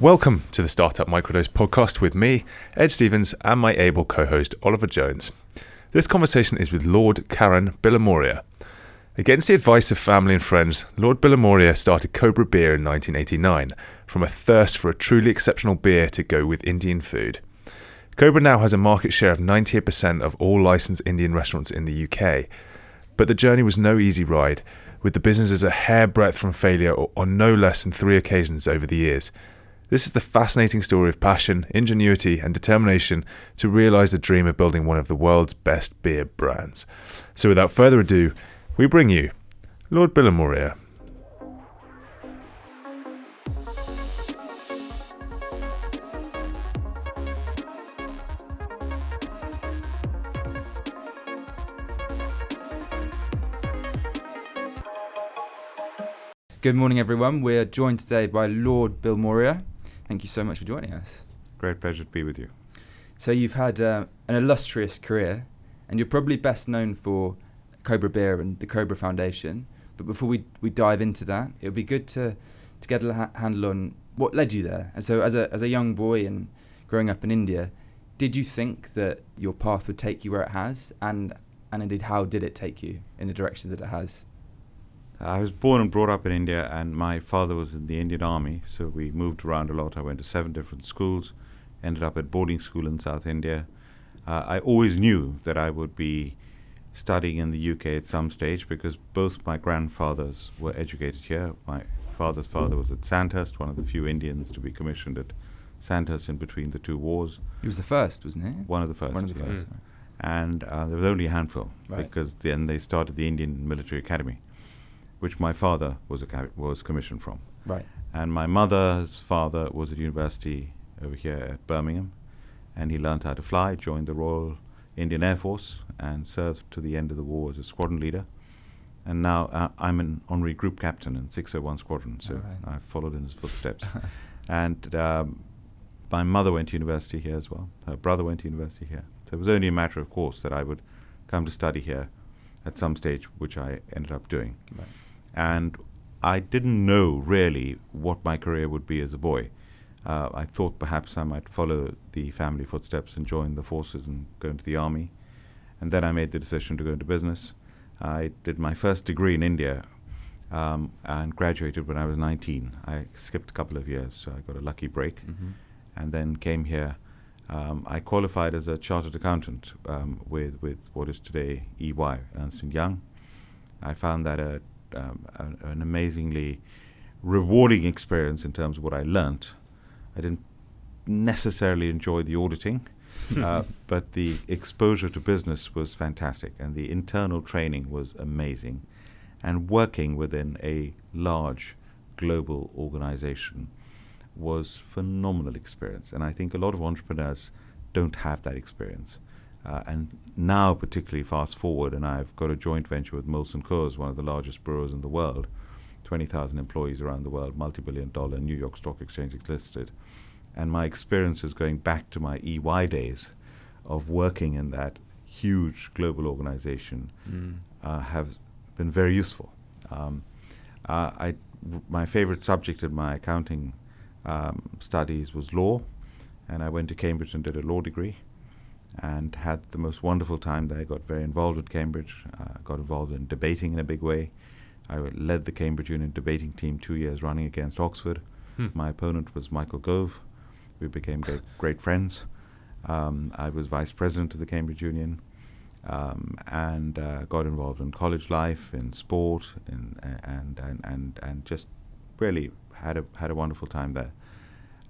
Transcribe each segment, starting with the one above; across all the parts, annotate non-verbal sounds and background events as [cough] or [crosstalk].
Welcome to the Startup Microdose podcast with me, Ed Stevens, and my able co host, Oliver Jones. This conversation is with Lord Karan Bilimoria. Against the advice of family and friends, Lord Bilimoria started Cobra Beer in 1989, from a thirst for a truly exceptional beer to go with Indian food. Cobra now has a market share of 98% of all licensed Indian restaurants in the UK. But the journey was no easy ride, with the businesses a hairbreadth from failure on no less than three occasions over the years. This is the fascinating story of passion, ingenuity, and determination to realise the dream of building one of the world's best beer brands. So, without further ado, we bring you Lord Bilimoria. Good morning, everyone. We're joined today by Lord Bilimoria. Thank you so much for joining us. Great pleasure to be with you. So, you've had uh, an illustrious career, and you're probably best known for Cobra Beer and the Cobra Foundation. But before we, we dive into that, it would be good to, to get a ha- handle on what led you there. And so, as a, as a young boy and growing up in India, did you think that your path would take you where it has? And, and indeed, how did it take you in the direction that it has? I was born and brought up in India, and my father was in the Indian Army, so we moved around a lot. I went to seven different schools, ended up at boarding school in South India. Uh, I always knew that I would be studying in the UK at some stage because both my grandfathers were educated here. My father's father was at Sandhurst, one of the few Indians to be commissioned at Sandhurst in between the two wars. He was the first, wasn't he? One of the first. One of the yeah. first. And uh, there was only a handful Right. because then they started the Indian Military Academy, which my father was a was commissioned from. Right. And my mother's father was at university over here at Birmingham, and he learned how to fly, joined the Royal Indian Air Force, and served to the end of the war as a squadron leader. And now uh, I'm an honorary group captain in 601 Squadron, so Alright. I've followed in his footsteps. [laughs] and um, my mother went to university here as well. Her brother went to university here. So it was only a matter of course that I would come to study here at some stage, which I ended up doing Right. And I didn't know really what my career would be as a boy. Uh, I thought perhaps I might follow the family footsteps and join the forces and go into the army. And then I made the decision to go into business. I did my first degree in India um, and graduated when I was 19. I skipped a couple of years, so I got a lucky break hmm and then came here. Um, I qualified as a chartered accountant um, with, with what is today EY, Ernst and Young. I found that a, um, an, amazingly rewarding experience in terms of what I learnt. I didn't necessarily enjoy the auditing, [laughs] uh, but the exposure to business was fantastic, and the internal training was amazing. And working within a large global organization was phenomenal experience. And I think a lot of entrepreneurs don't have that experience. Uh, and now, particularly fast forward, and I've got a joint venture with Molson Coors, one of the largest brewers in the world, 20,000 employees around the world, multi-billion dollar, New York Stock Exchange listed. And my experiences going back to my EY days of working in that huge global organization Mm. uh, have been very useful. Um, uh, I, w- my favorite subject in my accounting um, studies was law, and I went to Cambridge and did a law degree, and had the most wonderful time there. Got very involved at Cambridge. Uh, got involved in debating in a big way. I led the Cambridge Union debating team two years running against Oxford. Hmm. My opponent was Michael Gove. We became great, great friends. Um, I was vice president of the Cambridge Union um, and uh, got involved in college life, in sport, in, and, and, and, and just really had a, had a wonderful time there.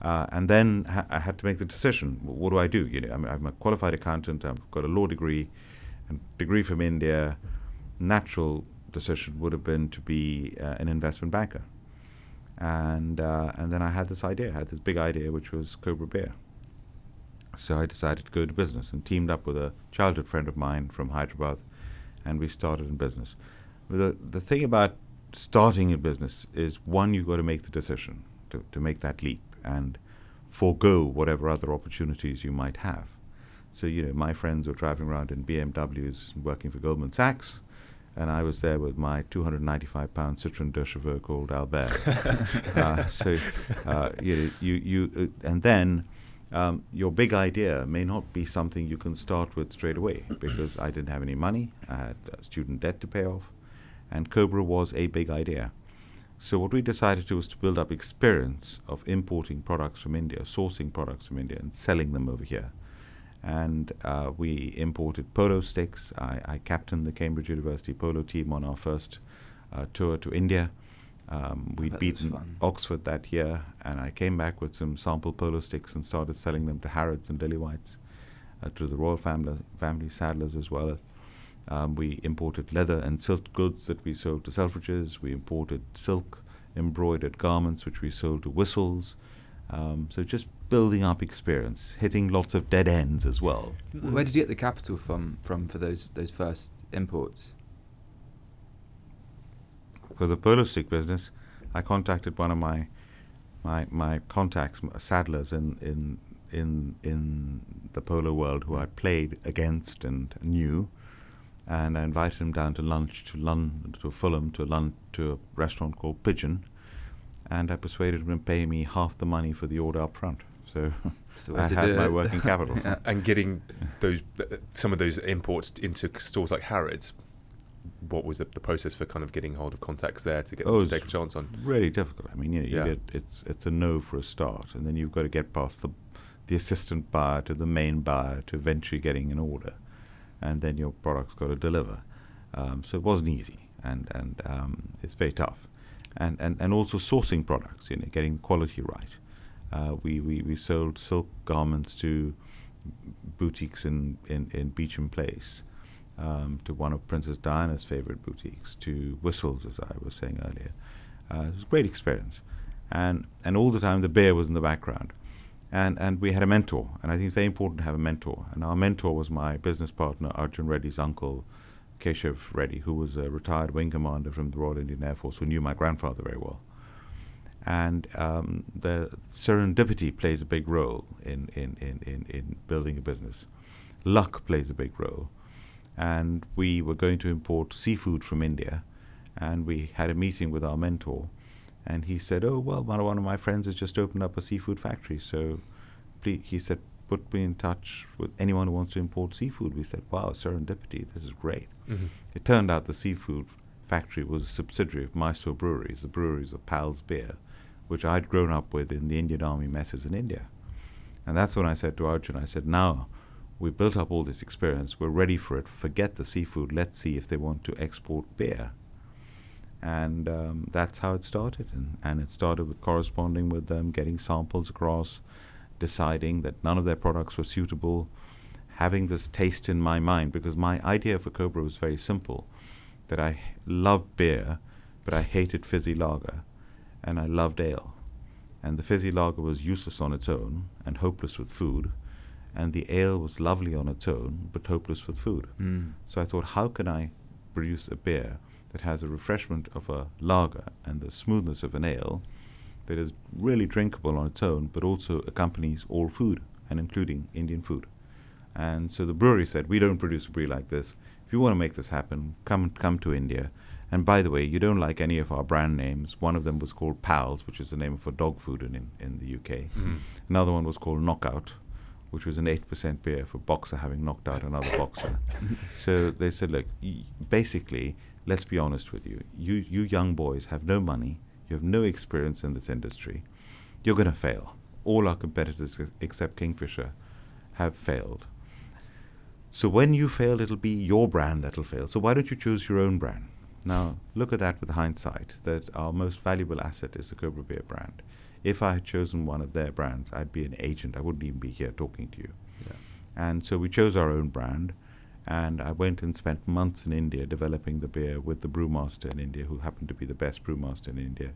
Uh, and then ha- I had to make the decision: wh- what do I do? You know, I'm, I'm a qualified accountant. I've got a law degree, a degree from India. Natural decision would have been to be uh, an investment banker. And uh, and then I had this idea, I had this big idea, which was Cobra Beer. So I decided to go into business and teamed up with a childhood friend of mine from Hyderabad, and we started in business. The the thing about starting a business is one, you've got to make the decision to, to make that leap and forego whatever other opportunities you might have. So, you know, my friends were driving around in BMWs working for Goldman Sachs. and I was there with my 295 pound Citroen Deux Chevaux called Albert. [laughs] uh, so uh, you, you, you, uh, and then um, your big idea may not be something you can start with straight away because I didn't have any money, I had uh, student debt to pay off, and Cobra was a big idea. So what we decided to do was to build up experience of importing products from India, sourcing products from India, and selling them over here and uh, we imported polo sticks. I, I, captained the Cambridge University polo team on our first uh, tour to India. Um, we'd beaten Oxford that year, and I came back with some sample polo sticks and started selling them to Harrods and Lillywhites, uh, to the Royal Family, family Saddlers as well as. Um, we imported leather and silk goods that we sold to Selfridges. We imported silk embroidered garments, which we sold to Whistles. Um, so just building up experience, hitting lots of dead ends as well. Where did you get the capital from from for those those first imports? For the polo stick business, I contacted one of my my my contacts, saddlers in in in in the polo world who I played against and knew, and I invited him down to lunch to London to Fulham to lunch to a restaurant called Pigeon, and I persuaded him to pay me half the money for the order up front so [laughs] I had my working capital. [laughs] yeah. And getting [laughs] those some of those imports into stores like Harrods, what was the, the, process for kind of getting hold of contacts there to get oh, them to take a chance on? Really difficult. I mean, you, know, you yeah. get it's it's a no for a start, and then you've got to get past the the assistant buyer to the main buyer to eventually getting an order, and then your product's got to deliver. Um, so it wasn't easy, and and um, it's very tough, and, and and also sourcing products, you know, getting quality right. Uh, we, we, we sold silk garments to boutiques in, in, in Beauchamp Place, um, to one of Princess Diana's favorite boutiques, to Whistles, as I was saying earlier. Uh, it was a great experience. And, and all the time, the bear was in the background. And, and we had a mentor, and I think it's very important to have a mentor. And our mentor was my business partner, Arjun Reddy's uncle, Keshav Reddy, who was a retired wing commander from the Royal Indian Air Force, who knew my grandfather very well and um, the serendipity plays a big role in, in, in, in, in building a business. Luck plays a big role. And we were going to import seafood from India, and we had a meeting with our mentor, and he said, "Oh well, one of my friends has just opened up a seafood factory, so please, he said." Put me in touch with anyone who wants to import seafood. We said, "Wow, serendipity! This is great." Mm-hmm. It turned out the seafood factory was a subsidiary of Mysore Breweries, the breweries of Pal's Beer, which I'd grown up with in the Indian Army messes in India. And that's when I said to Arjun, I said, now we've built up all this experience, we're ready for it, forget the seafood, let's see if they want to export beer. And um, that's how it started. And, and it started with corresponding with them, getting samples across, deciding that none of their products were suitable, having this taste in my mind, because my idea for Cobra was very simple that I loved beer, but I hated fizzy lager and I loved ale. And the fizzy lager was useless on its own and hopeless with food, and the ale was lovely on its own but hopeless with food. Mm. So I thought, how can I produce a beer that has a refreshment of a lager and the smoothness of an ale that is really drinkable on its own but also accompanies all food and including Indian food? And so the brewery said, we don't produce a brew like this. If you want to make this happen, come come to India and by the way, you don't like any of our brand names. One of them was called Pals, which is the name of a dog food in, in the UK. Mm-hmm. Another one was called Knockout, which was an 8% beer for boxer having knocked out another boxer. [laughs] So they said, look, y- basically, let's be honest with you. You, you young boys have no money, you have no experience in this industry. You're going to fail. All our competitors, except Kingfisher, have failed. So when you fail, it'll be your brand that'll fail. So why don't you choose your own brand? Now, look at that with hindsight, that our most valuable asset is the Cobra Beer brand. If I had chosen one of their brands, I'd be an agent. I wouldn't even be here talking to you. Yeah. And so we chose our own brand. And I went and spent months in India developing the beer with the brewmaster in India, who happened to be the best brewmaster in India.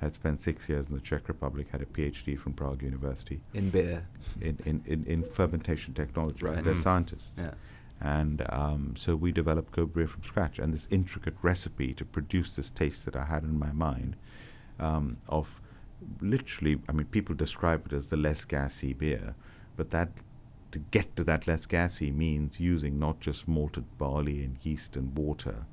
Had spent six years in the Czech Republic, had a PhD from Prague University. In beer? In, in, in, in fermentation technology. Right. They're mm. scientists. Yeah. And um, so we developed Cobra from scratch and this intricate recipe to produce this taste that I had in my mind um, of literally, I mean, people describe it as the less gassy beer, but that to get to that less gassy means using not just malted barley and yeast and water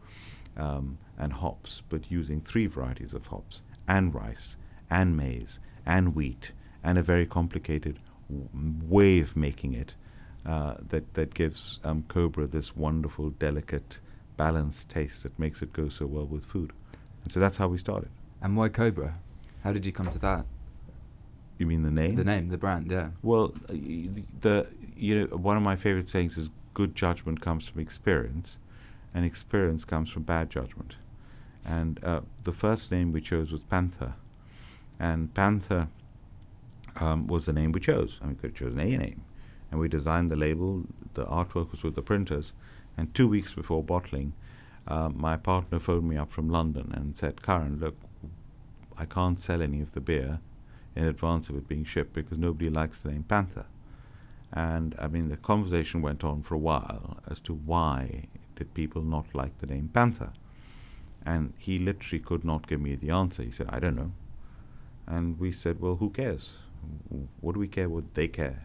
um, and hops, but using three varieties of hops and rice and maize and wheat and a very complicated w- way of making it uh, that that gives um, Cobra this wonderful, delicate, balanced taste that makes it go so well with food. And so that's how we started. And why Cobra? How did you come to that? You mean the name? The name, the brand, yeah. Well, the you know one of my favorite sayings is good judgment comes from experience, and experience comes from bad judgment. And uh, the first name we chose was Panther, and Panther um, was the name we chose. And we could have chosen a name, and we designed the label. The artwork was with the printers, and two weeks before bottling, uh, my partner phoned me up from London and said, "Karan, look, I can't sell any of the beer." In advance of it being shipped because nobody likes the name Panther. And I mean, the conversation went on for a while as to why did people not like the name Panther. And he literally could not give me the answer. He said, I don't know. And we said, well, who cares? What do we care what they care?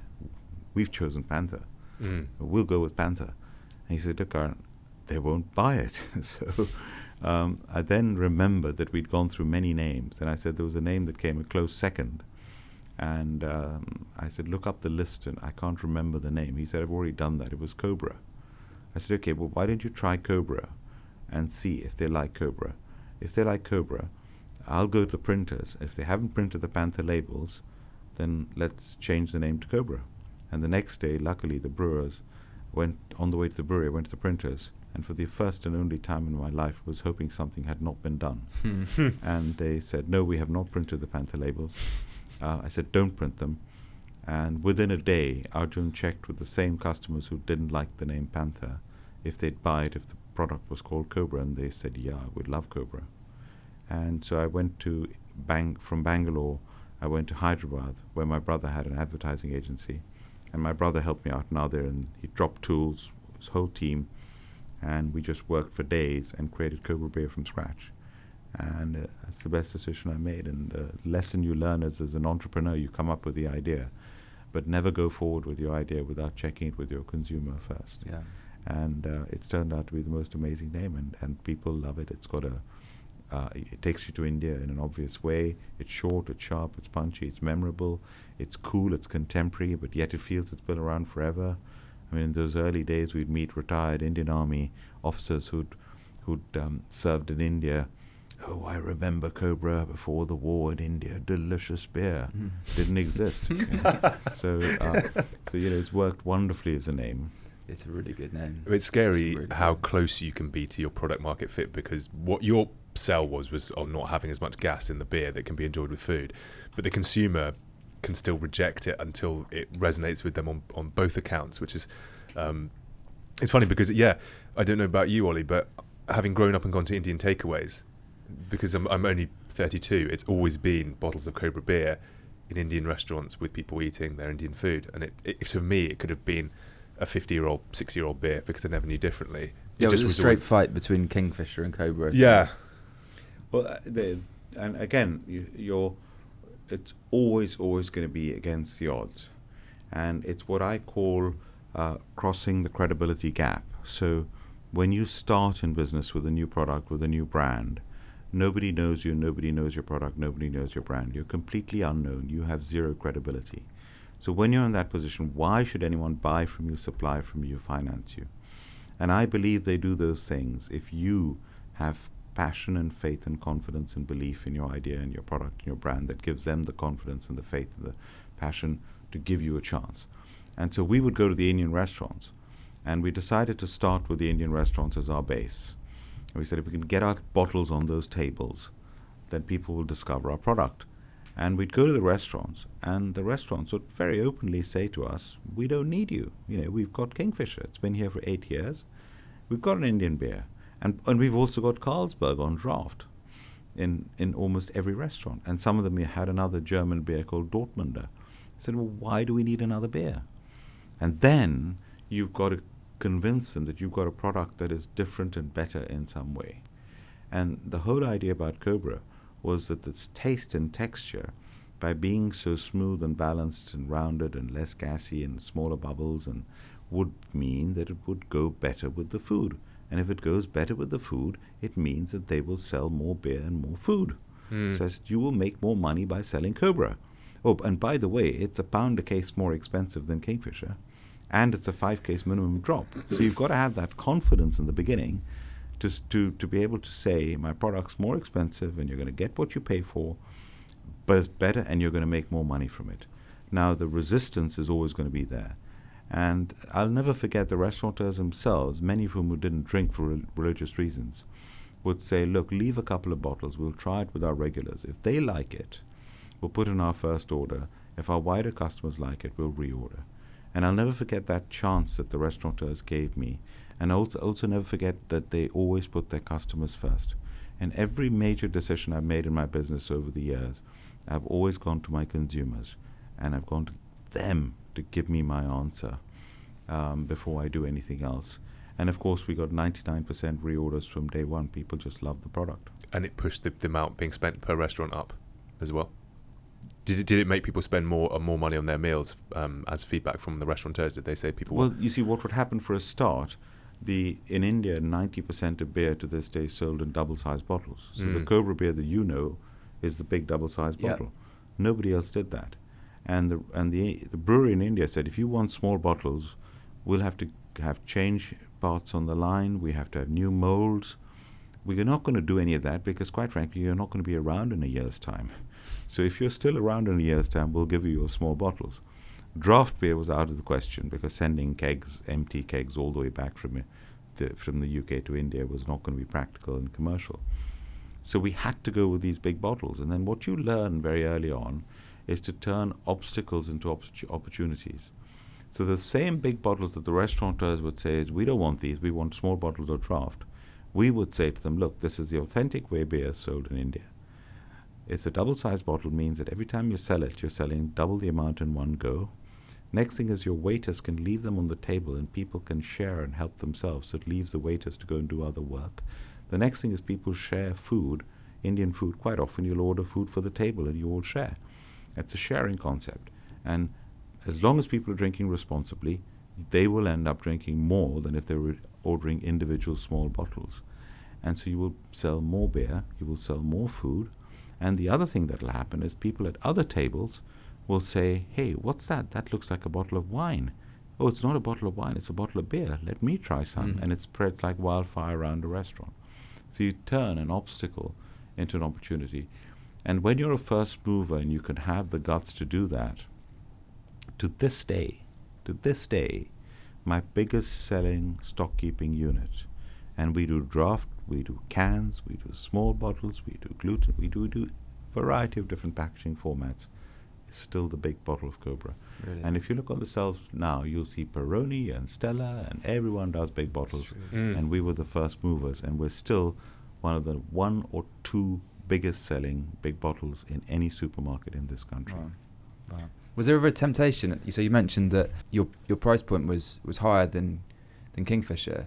We've chosen Panther. Mm. We'll go with Panther. And he said, look, Aaron, they won't buy it. [laughs] so um, I then remembered that we'd gone through many names, and I said there was a name that came a close second. And um, I said, look up the list, and I can't remember the name. He said, I've already done that. It was Cobra. I said, okay, well, why don't you try Cobra and see if they like Cobra? If they like Cobra, I'll go to the printers. If they haven't printed the Panther labels, then let's change the name to Cobra. And the next day, luckily, the brewers went on the way to the brewery, went to the printers, and for the first and only time in my life was hoping something had not been done. [laughs] and they said, no, we have not printed the Panther labels. Uh, I said, don't print them. And within a day, Arjun checked with the same customers who didn't like the name Panther if they'd buy it if the product was called Cobra, and they said, yeah, we'd love Cobra. And so I went to Bang from Bangalore. I went to Hyderabad, where my brother had an advertising agency, and my brother helped me out now there, and he dropped tools, his whole team, and we just worked for days and created Cobra Beer from scratch. And uh, that's the best decision I made. And the lesson you learn is, as an entrepreneur, you come up with the idea, but never go forward with your idea without checking it with your consumer first Yeah. and uh, it's turned out to be the most amazing name, and, and people love it. It's got a, uh, it takes you to India in an obvious way. It's short, it's sharp, it's punchy, it's memorable, it's cool, it's contemporary, but yet it feels it's been around forever. I mean, in those early days, we'd meet retired Indian Army officers who'd who'd um, served in India. Oh, I remember Cobra before the war in India. Delicious beer Mm. didn't exist. [laughs] okay? so, uh, so you know, it's worked wonderfully as a name. It's a really good name. It's scary It's really how close you can be to your product market fit because what your sell was was on not having as much gas in the beer that can be enjoyed with food, but the consumer can still reject it until it resonates with them on, on both accounts, which is um, it's funny because yeah, I don't know about you, Ollie, but having grown up and gone to Indian takeaways, because I'm, I'm only 32, it's always been bottles of Cobra beer in Indian restaurants with people eating their Indian food, and it, it to me it could have been a 50 year old, 60 year old beer because I never knew differently. Yeah, it was a was straight always- fight between Kingfisher and Cobra. Yeah, Well, uh, the, and again, you, you're, it's always, always going to be against the odds. And it's what I call uh, crossing the credibility gap. So when you start in business with a new product, with a new brand, nobody knows you, nobody knows your product, nobody knows your brand. You're completely unknown. You have zero credibility. So when you're in that position, why should anyone buy from you, supply from you, finance you? And I believe they do those things if you have passion and faith and confidence and belief in your idea and your product and your brand that gives them the confidence and the faith and the passion to give you a chance. And so we would go to the Indian restaurants and we decided to start with the Indian restaurants as our base. And we said if we can get our bottles on those tables, then people will discover our product. And we'd go to the restaurants, and the restaurants would very openly say to us, "We don't need you. You know, we've got Kingfisher. It's been here for eight years. We've got an Indian beer, and and we've also got Carlsberg on draft, in in almost every restaurant. And some of them had another German beer called Dortmunder. I said, well, why do we need another beer? And then you've got to convince them that you've got a product that is different and better in some way. And the whole idea about Cobra was that its taste and texture, by being so smooth and balanced and rounded and less gassy and smaller bubbles, and would mean that it would go better with the food. And if it goes better with the food, it means that they will sell more beer and more food. Mm. So you will make more money by selling Cobra. Oh, and by the way, it's a pound a case more expensive than Kingfisher, and it's a five case minimum drop. So you've got to have that confidence in the beginning to, to, to be able to say, my product's more expensive and you're going to get what you pay for, but it's better and you're going to make more money from it. Now, the resistance is always going to be there. And I'll never forget the restaurateurs themselves, many of whom who didn't drink for rel- religious reasons, would say, Look, leave a couple of bottles, we'll try it with our regulars. If they like it, we'll put in our first order. If our wider customers like it, we'll reorder. And I'll never forget that chance that the restaurateurs gave me. And also, also never forget that they always put their customers first. And every major decision I've made in my business over the years, I've always gone to my consumers and I've gone to them to give me my answer um, before I do anything else. And of course, we got 99% reorders from day one. People just love the product. and it pushed the, the amount being spent per restaurant up as well. Did it, did it make people spend more more money on their meals um, as feedback from the restaurateurs? Did they say people? Well, you see, what would happen for a start, the in India, 90% of beer to this day is sold in double-sized bottles. So the Mm. Cobra beer that you know is the big double-sized Yeah. bottle. Nobody else did that, and the and the the brewery in India said, if you want small bottles, we'll have to have change parts on the line. We have to have new molds. We're not going to do any of that because, quite frankly, you're not going to be around in a year's time. So if you're still around in a year's time, we'll give you your small bottles. Draft beer was out of the question because sending kegs, empty kegs, all the way back from the, from the UK to India was not going to be practical and commercial. So we had to go with these big bottles. And then what you learn very early on is to turn obstacles into opportu- opportunities. So the same big bottles that the restaurateurs would say is, we don't want these, we want small bottles or draft. We would say to them, look, this is the authentic way beer is sold in India. It's a double-sized bottle means that every time you sell it, you're selling double the amount in one go. Next thing is your waiters can leave them on the table and people can share and help themselves. So it leaves the waiters to go and do other work. The next thing is people share food, Indian food. Quite often you'll order food for the table and you all share. It's a sharing concept. And as long as people are drinking responsibly, they will end up drinking more than if they were ordering individual small bottles. And so you will sell more beer, you will sell more food. And the other thing that will happen is people at other tables will say, Hey, what's that? That looks like a bottle of wine. Oh, it's not a bottle of wine, it's a bottle of beer. Let me try some. Mm. And it spreads like wildfire around a restaurant. So you turn an obstacle into an opportunity. And when you're a first mover and you can have the guts to do that, to this day, to this day, my biggest selling stock keeping unit, and we do draft, we do cans, we do small bottles, we do gluten, we do do variety of different packaging formats, is still the big bottle of Cobra. Really. And if you look on the shelves now, you'll see Peroni and Stella, and everyone does big bottles. Mm. And we were the first movers, and we're still one of the one or two biggest selling big bottles in any supermarket in this country. Wow. Wow. Was there ever a temptation? So you mentioned that your your price point was was higher than than Kingfisher.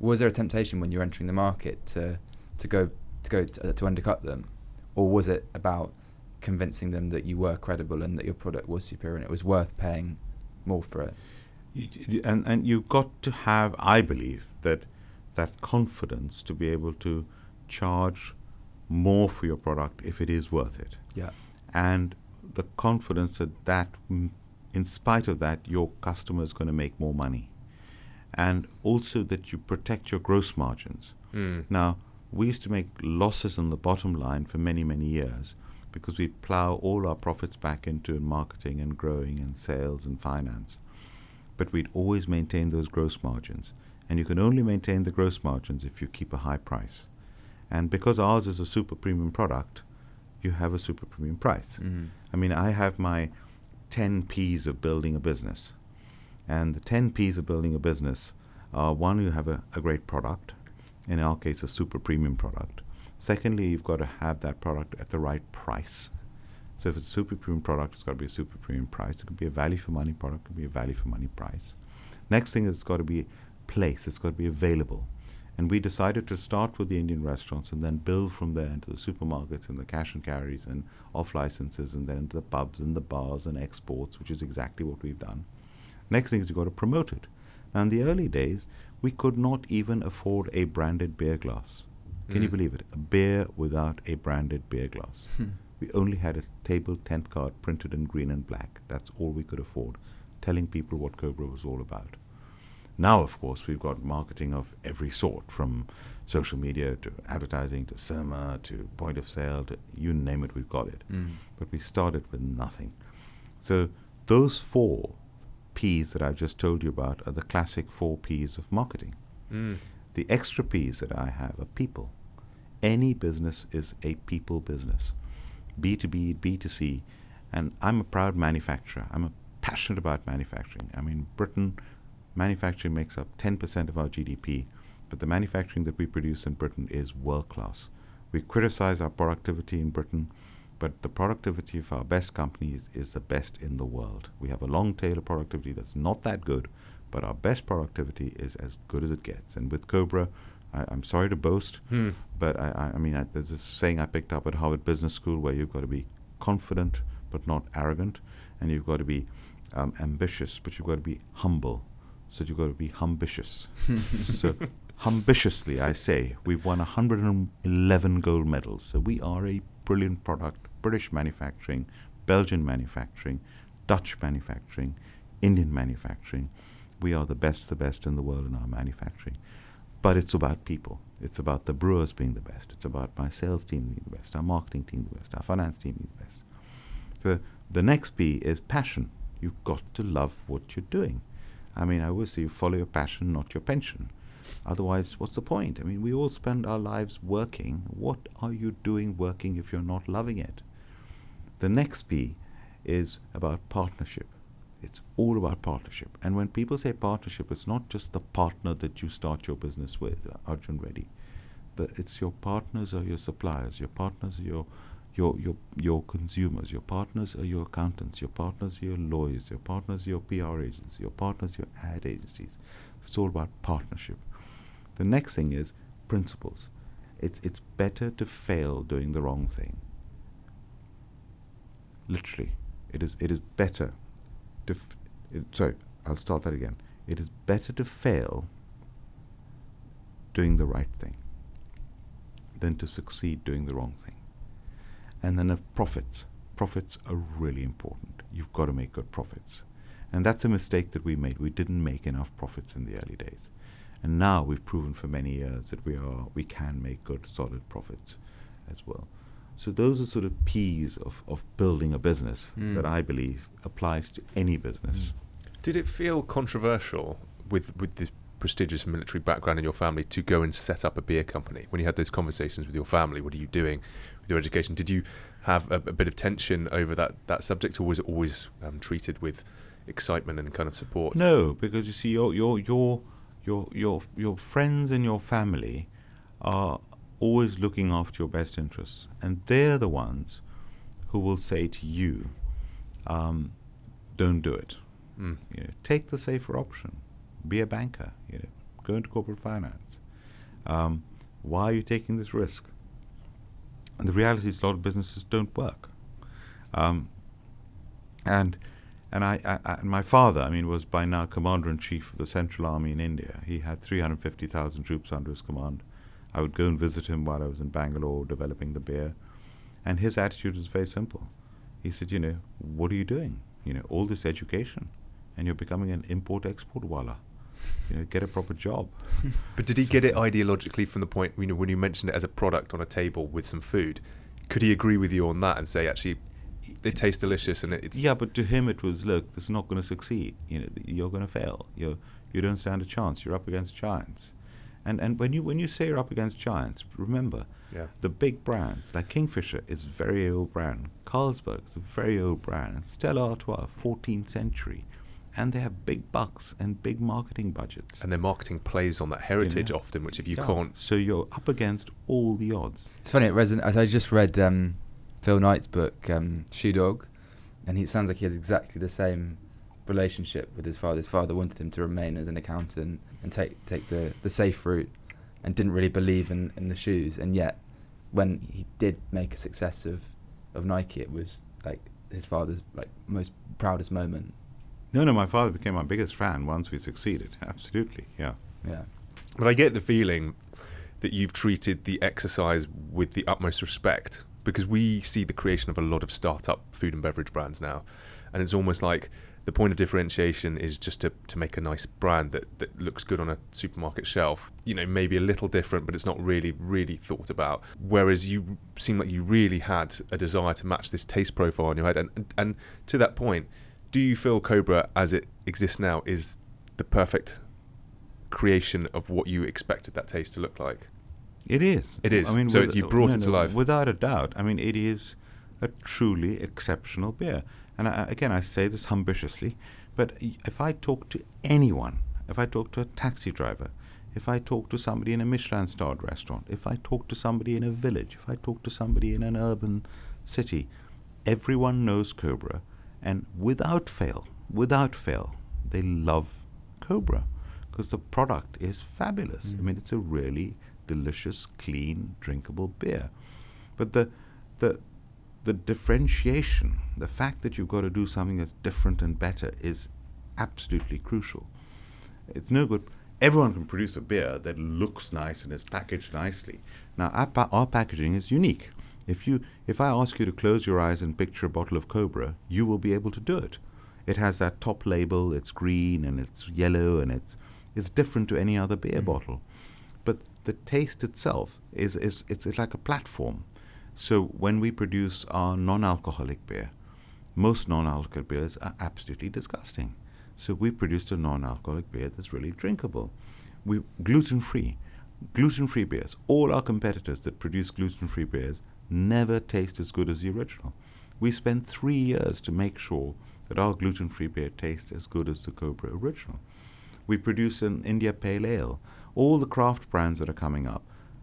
Was there a temptation when you were entering the market to to go to go to, uh, to undercut them, or was it about convincing them that you were credible and that your product was superior and it was worth paying more for it? You- and and you've got to have, I believe, that that confidence to be able to charge more for your product if it is worth it, Yeah. and the confidence that that, mm, in spite of that, your customer is going to make more money, and also that you protect your gross margins. Mm. Now, we used to make losses on the bottom line for many, many years because we plow all our profits back into marketing and growing and sales and finance. But we'd always maintain those gross margins. And you can only maintain the gross margins if you keep a high price. And because ours is a super premium product, you have a super premium price. Mm-hmm. I mean, I have my 10 P's of building a business. And the 10 P's of building a business are one, you have a, a great product, in our case, a super premium product. Secondly, you've got to have that product at the right price. So if it's a super premium product, it's got to be a super premium price. It could be a value for money product, it could be a value for money price. Next thing is it's got to be place, it's got to be available. And we decided to start with the Indian restaurants and then build from there into the supermarkets and the cash and carries and off licenses and then into the pubs and the bars and exports, which is exactly what we've done. Next thing is you've got to promote it. Now, in the early days, We could not even afford a branded beer glass. Can you Mm. believe it? A beer without a branded beer glass. We only had a table tent card printed in green and black. That's all we could afford, telling people what Cobra was all about. Now, of course, we've got marketing of every sort, from social media to advertising to cinema to point of sale to you name it, we've got it. Mm. But we started with nothing. So those four P's that I've just told you about are the classic four P's of marketing. Mm. The extra P's that I have are people. Any business is a people business, B2B, B2C. And I'm a proud manufacturer. I'm a passionate about manufacturing. I mean, Britain, manufacturing makes up 10% of our GDP, but the manufacturing that we produce in Britain is world class. We criticize our productivity in Britain, but the productivity of our best companies is the best in the world. We have a long tail of productivity that's not that good, but our best productivity is as good as it gets. And with Cobra, I, I'm sorry to boast, Hmm. but I, I, I mean, I, there's this saying I picked up at Harvard Business School where you've got to be confident but not arrogant, and you've got to be um, ambitious, but you've got to be humble. So you've got to be ambitious. [laughs] so ambitiously, I say, we've won 111 gold medals. So we are a brilliant product. British manufacturing, Belgian manufacturing, Dutch manufacturing, Indian manufacturing. We are the best, the best in the world in our manufacturing. But it's about people. It's about the brewers being the best. It's about my sales team being the best, our marketing team the best, our finance team being the best. So the next P is passion. You've got to love what you're doing. I mean, I always say you follow your passion, not your pension. Otherwise, what's the point? I mean, we all spend our lives working. What are you doing working if you're not loving it? The next P is about partnership. It's all about partnership. And when people say partnership, it's not just the partner that you start your business with, Arjun Reddy. It's your partners or your suppliers, your partners are your your your your consumers, your partners are your accountants, your partners are your lawyers, your partners are your PR agents, your partners your ad agencies. It's all about partnership. The next thing is principles. It's it's better to fail doing the wrong thing. Literally, it is it is better to. F- it, sorry, I'll start that again. It is better to fail doing the right thing than to succeed doing the wrong thing. And then of profits. Profits are really important. You've got to make good profits. And that's a mistake that we made. We didn't make enough profits in the early days. And now we've proven for many years that we are we can make good solid profits as well. So those are sort of P's of, of building a business Mm. that I believe applies to any business. Did it feel controversial with with this prestigious military background in your family to go and set up a beer company? When you had those conversations with your family, what are you doing with your education? Did you have a, a bit of tension over that that subject, or was it always um, treated with excitement and kind of support? No, because you see, your your your your your your friends and your family are always looking after your best interests, and they're the ones who will say to you, um, "Don't do it. Mm. You know, take the safer option. Be a banker. You know, go into corporate finance. Um, why are you taking this risk?" And the reality is, a lot of businesses don't work. Um, and and I, I, I, my father, I mean, was by now commander in chief of the Central Army in India. He had 350,000 troops under his command. I would go and visit him while I was in Bangalore developing the beer, and his attitude was very simple. He said, "You know, what are you doing? You know, all this education, and you're becoming an import-export wala. You know, get a proper job." [laughs] But did he get it ideologically from the point you know when you mentioned it as a product on a table with some food? Could he agree with you on that and say actually they taste delicious and it's Yeah, but to him it was, look, this is not going to succeed. you know you're going to fail. You you don't stand a chance. You're up against giants. And and when you when you say you're up against giants, remember yeah the big brands like Kingfisher is a very old brand, Carlsberg is a very old brand, and Stella Artois, 14th century, and they have big bucks and big marketing budgets. and their marketing plays on that heritage know. often, which if you Yeah. can't So you're up against all the odds. It's funny. It reson- I just read um, Phil Knight's book, um, Shoe Dog, and he sounds like he had exactly the same relationship with his father. His father wanted him to remain as an accountant and take take the, the safe route, and didn't really believe in, in the shoes. And yet, when he did make a success of, of Nike, it was like his father's like most proudest moment. No, no, my father became my biggest fan once we succeeded. [laughs] Absolutely, yeah. Yeah. But I get the feeling that you've treated the exercise with the utmost respect because we see the creation of a lot of startup food and beverage brands now. And it's almost like the point of differentiation is just to, to make a nice brand that, that looks good on a supermarket shelf. You know, maybe a little different, but it's not really, really thought about. Whereas you seem like you really had a desire to match this taste profile in your head. And, and, and to that point, do you feel Cobra as it exists now is the perfect creation of what you expected that taste to look like? It is. It is. I mean, so you brought it to life. Without a doubt. I mean, it is a truly exceptional beer. And I, again, I say this ambitiously, but if I talk to anyone, if I talk to a taxi driver, if I talk to somebody in a Michelin starred restaurant, if I talk to somebody in a village, if I talk to somebody in an urban city, everyone knows Cobra. And without fail, without fail, they love Cobra because the product is fabulous. Mm. I mean, it's a really delicious, clean, drinkable beer. But the the the differentiation, the fact that you've got to do something that's different and better is absolutely crucial. It's no good. Everyone can produce a beer that looks nice and is packaged nicely. Now, our, pa- our packaging is unique. If you, if I ask you to close your eyes and picture a bottle of Cobra, you will be able to do it. It has that top label. It's green and it's yellow and it's it's different to any other beer Mhm. bottle. But the taste itself is, is it's, it's like a platform. So when we produce our non-alcoholic beer, most non-alcoholic beers are absolutely disgusting. So we produced a non-alcoholic beer that's really drinkable. We gluten-free, gluten-free beers. All our competitors that produce gluten-free beers never taste as good as the original. We spent three years to make sure that our gluten-free beer tastes as good as the Cobra original. We produce an India Pale Ale. All the craft brands that are coming up,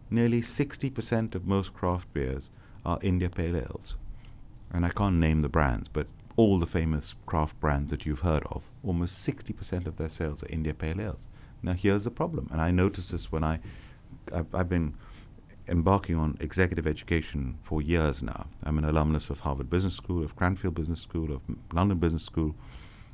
nearly 60% of most craft beers are India Pale Ales. And I can't name the brands, but all the famous craft brands that you've heard of, almost 60% of their sales are India Pale Ales. Now, here's the problem, and I noticed this when I, I've, I've been embarking on executive education for years now. I'm an alumnus of Harvard Business School, of Cranfield Business School, of London Business School.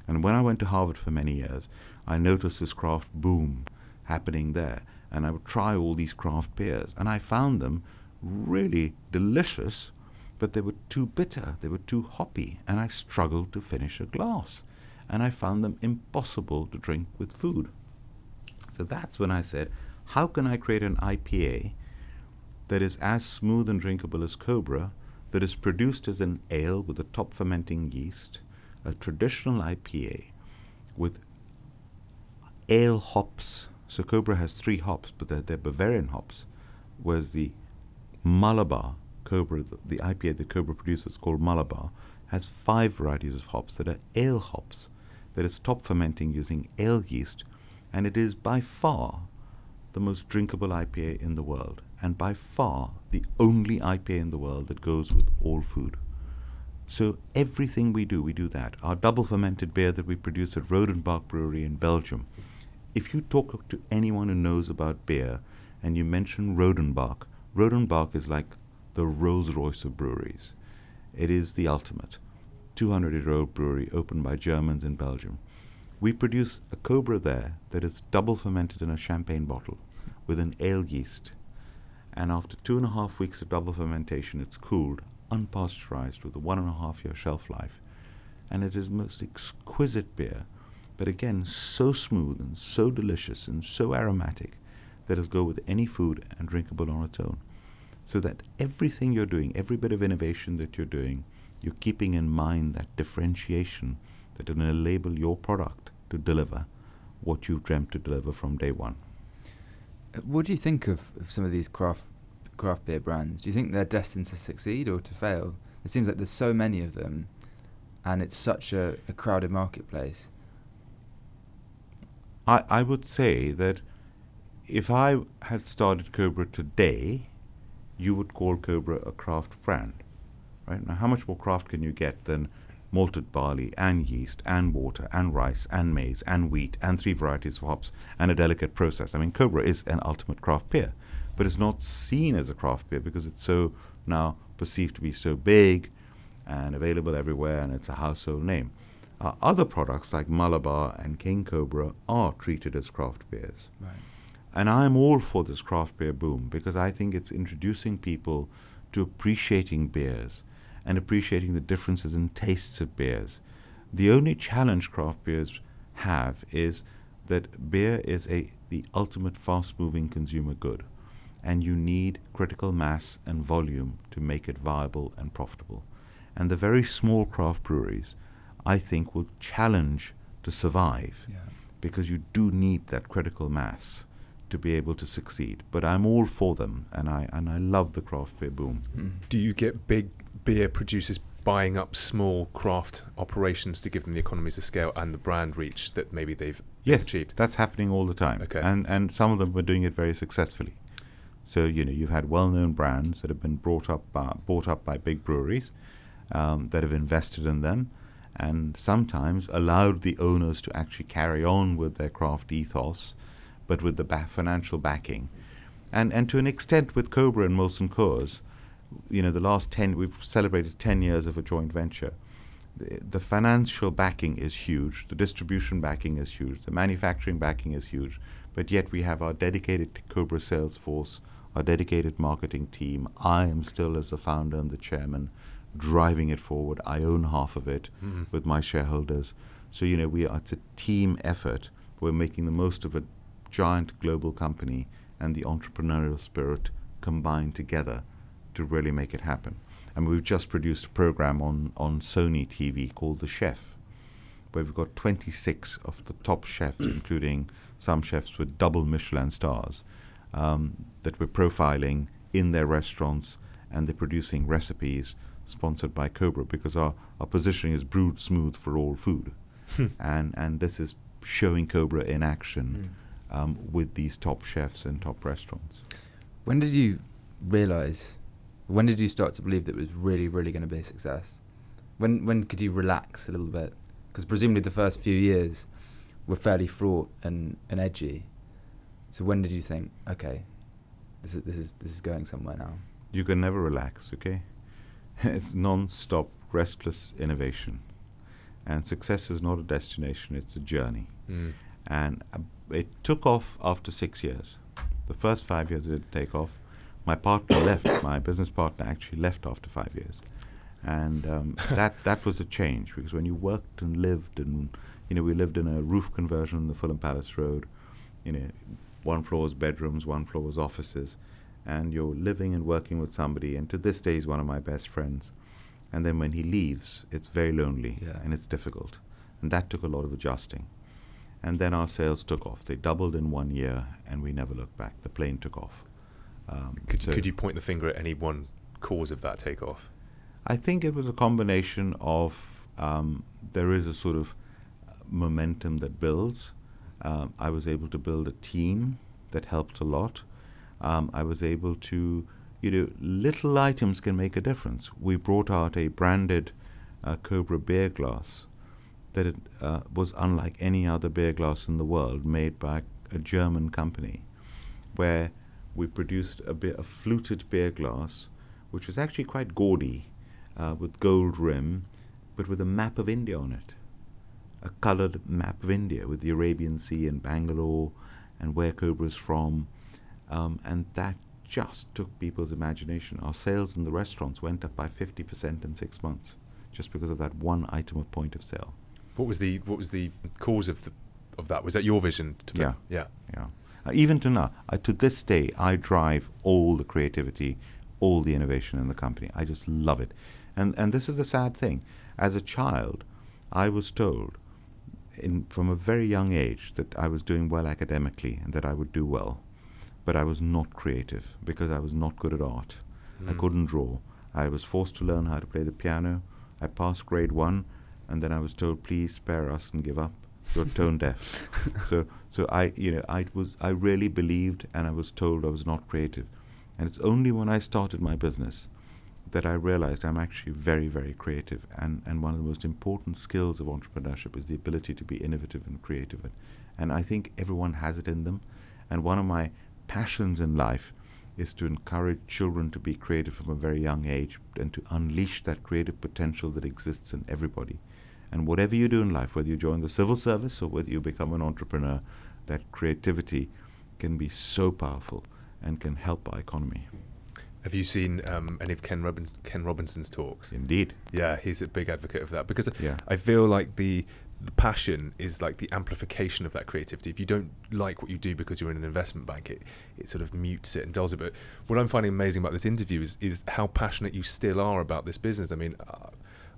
And when I went to Harvard for many years, I noticed this craft boom happening there. And I would try all these craft beers. And I found them really delicious, but they were too bitter, they were too hoppy, and I struggled to finish a glass. And I found them impossible to drink with food. So that's when I said, how can I create an IPA that is as smooth and drinkable as Cobra, that is produced as an ale with a top fermenting yeast, a traditional IPA with ale hops. So Cobra has three hops, but they're, they're Bavarian hops, whereas the Malabar Cobra, the, the IPA that Cobra produces called Malabar, has five varieties of hops that are ale hops, that is top fermenting using ale yeast, and it is by far the most drinkable IPA in the world, and by far the only IPA in the world that goes with all food. So everything we do, we do that. Our double fermented beer that we produce at Rodenbach Brewery in Belgium. If you talk to anyone who knows about beer and you mention Rodenbach, Rodenbach is like the Rolls Royce of breweries. It is the ultimate. 200 year old brewery opened by Germans in Belgium. We produce a Cobra there that is double fermented in a champagne bottle with an ale yeast. And after two and a half weeks of double fermentation, it's cooled, unpasteurized, with a one and a half year shelf life. And it is most exquisite beer, but again, so smooth and so delicious and so aromatic that it'll go with any food and drinkable on its own. So that everything you're doing, every bit of innovation that you're doing, you're keeping in mind that differentiation that will enable your product to deliver what you've dreamt to deliver from day one. What do you think of, of some of these craft craft beer brands? Do you think they're destined to succeed or to fail? It seems like there's so many of them, and it's such a, a crowded marketplace. I, I would say that if I had started Cobra today, you would call Cobra a craft brand. Right? Now, how much more craft can you get than malted barley and yeast and water and rice and maize and wheat and three varieties of hops and a delicate process? I mean, Cobra is an ultimate craft beer, but it's not seen as a craft beer because it's so now perceived to be so big and available everywhere and it's a household name. Uh, other products like Malabar and King Cobra are treated as craft beers. Right. and I'm all for this craft beer boom because I think it's introducing people to appreciating beers and appreciating the differences in tastes of beers. The only challenge craft beers have is that beer is a the ultimate fast-moving consumer good, and you need critical mass and volume to make it viable and profitable. And the very small craft breweries, I think, will challenge to survive Yeah. because you do need that critical mass to be able to succeed. But I'm all for them, and I and I love the craft beer boom. Mm. Do you get big beer producers buying up small craft operations to give them the economies of scale and the brand reach that maybe they've Yes, achieved? that's happening all the time. Okay. And and some of them are doing it very successfully. So you know you've had well-known brands that have been brought up by, bought up by big breweries um, that have invested in them, and sometimes allowed the owners to actually carry on with their craft ethos, but with the ba- financial backing, and and to an extent with Cobra and Molson Coors, you know the last ten we've celebrated ten years of a joint venture the, the financial backing is huge, the distribution backing is huge, the manufacturing backing is huge, but yet we have our dedicated Cobra sales force, our dedicated marketing team. I am still, as the founder and the chairman, driving it forward. I own half of it Mhm. with my shareholders. So, you know, we are, it's a team effort. We're making the most of a giant global company and the entrepreneurial spirit combined together to really make it happen. And we've just produced a program on, on Sony TV called The Chef, where we've got 26 of the top chefs, [clears throat] including some chefs with double Michelin stars, um, that we're profiling in their restaurants and they're producing recipes sponsored by Cobra because our, our positioning is brewed smooth for all food. [laughs] and, and this is showing Cobra in action Mm. um, with these top chefs and top restaurants. When did you realize? When did you start to believe that it was really, really going to be a success? When when could you relax a little bit? Because presumably the first few years were fairly fraught and, and edgy. So when did you think, okay, this is this is this is going somewhere now? You can never relax, okay? [laughs] it's non stop, restless innovation. And success is not a destination, it's a journey. Mm. And uh, it took off after six years. The first five years it didn't take off. My partner left, my business partner actually left after five years. And um, [laughs] that, that was a change because when you worked and lived, and you know, we lived in a roof conversion on the Fulham Palace Road, you know, one floor was bedrooms, one floor was offices, and you're living and working with somebody, and to this day he's one of my best friends. And then when he leaves, it's very lonely Yeah. and it's difficult. And that took a lot of adjusting. And then our sales took off. They doubled in one year, and we never looked back. The plane took off. Um, Could, so could you point the finger at any one cause of that takeoff? I think it was a combination of um, there is a sort of momentum that builds. Um, I was able to build a team that helped a lot. Um, I was able to, you know, little items can make a difference. We brought out a branded uh, Cobra beer glass that it, uh, was unlike any other beer glass in the world, made by a German company, where we produced a, beer, a fluted beer glass, which was actually quite gaudy, uh, with gold rim, but with a map of India on it, a coloured map of India with the Arabian Sea and Bangalore, and where Cobra's from, um, and that just took people's imagination. Our sales in the restaurants went up by 50% in six months, just because of that one item of point of sale. What was the what was the cause of the of that? Was that your vision? To Yeah. yeah. Yeah. Uh, even to now, uh, to this day, I drive all the creativity, all the innovation in the company. I just love it. And and this is the sad thing. As a child, I was told in from a very young age that I was doing well academically and that I would do well. But I was not creative because I was not good at art. I Mm. couldn't draw. I was forced to learn how to play the piano. I passed grade one, and then I was told, "Please spare us and give up. You're tone deaf." [laughs] so, so I, you know, I was, I really believed, and I was told I was not creative. And it's only when I started my business that I realized I'm actually very, very creative. And, and one of the most important skills of entrepreneurship is the ability to be innovative and creative. And, and I think everyone has it in them. And one of my passions in life is to encourage children to be creative from a very young age and to unleash that creative potential that exists in everybody. And whatever you do in life, whether you join the civil service or whether you become an entrepreneur, that creativity can be so powerful and can help our economy. Have you seen um, any of Ken, Robin- Ken Robinson's talks? Indeed. Yeah, he's a big advocate of that because Yeah. I feel like the the passion is like the amplification of that creativity. If you don't like what you do because you're in an investment bank, it, it sort of mutes it and dulls it. But what I'm finding amazing about this interview is is how passionate you still are about this business. I mean, uh,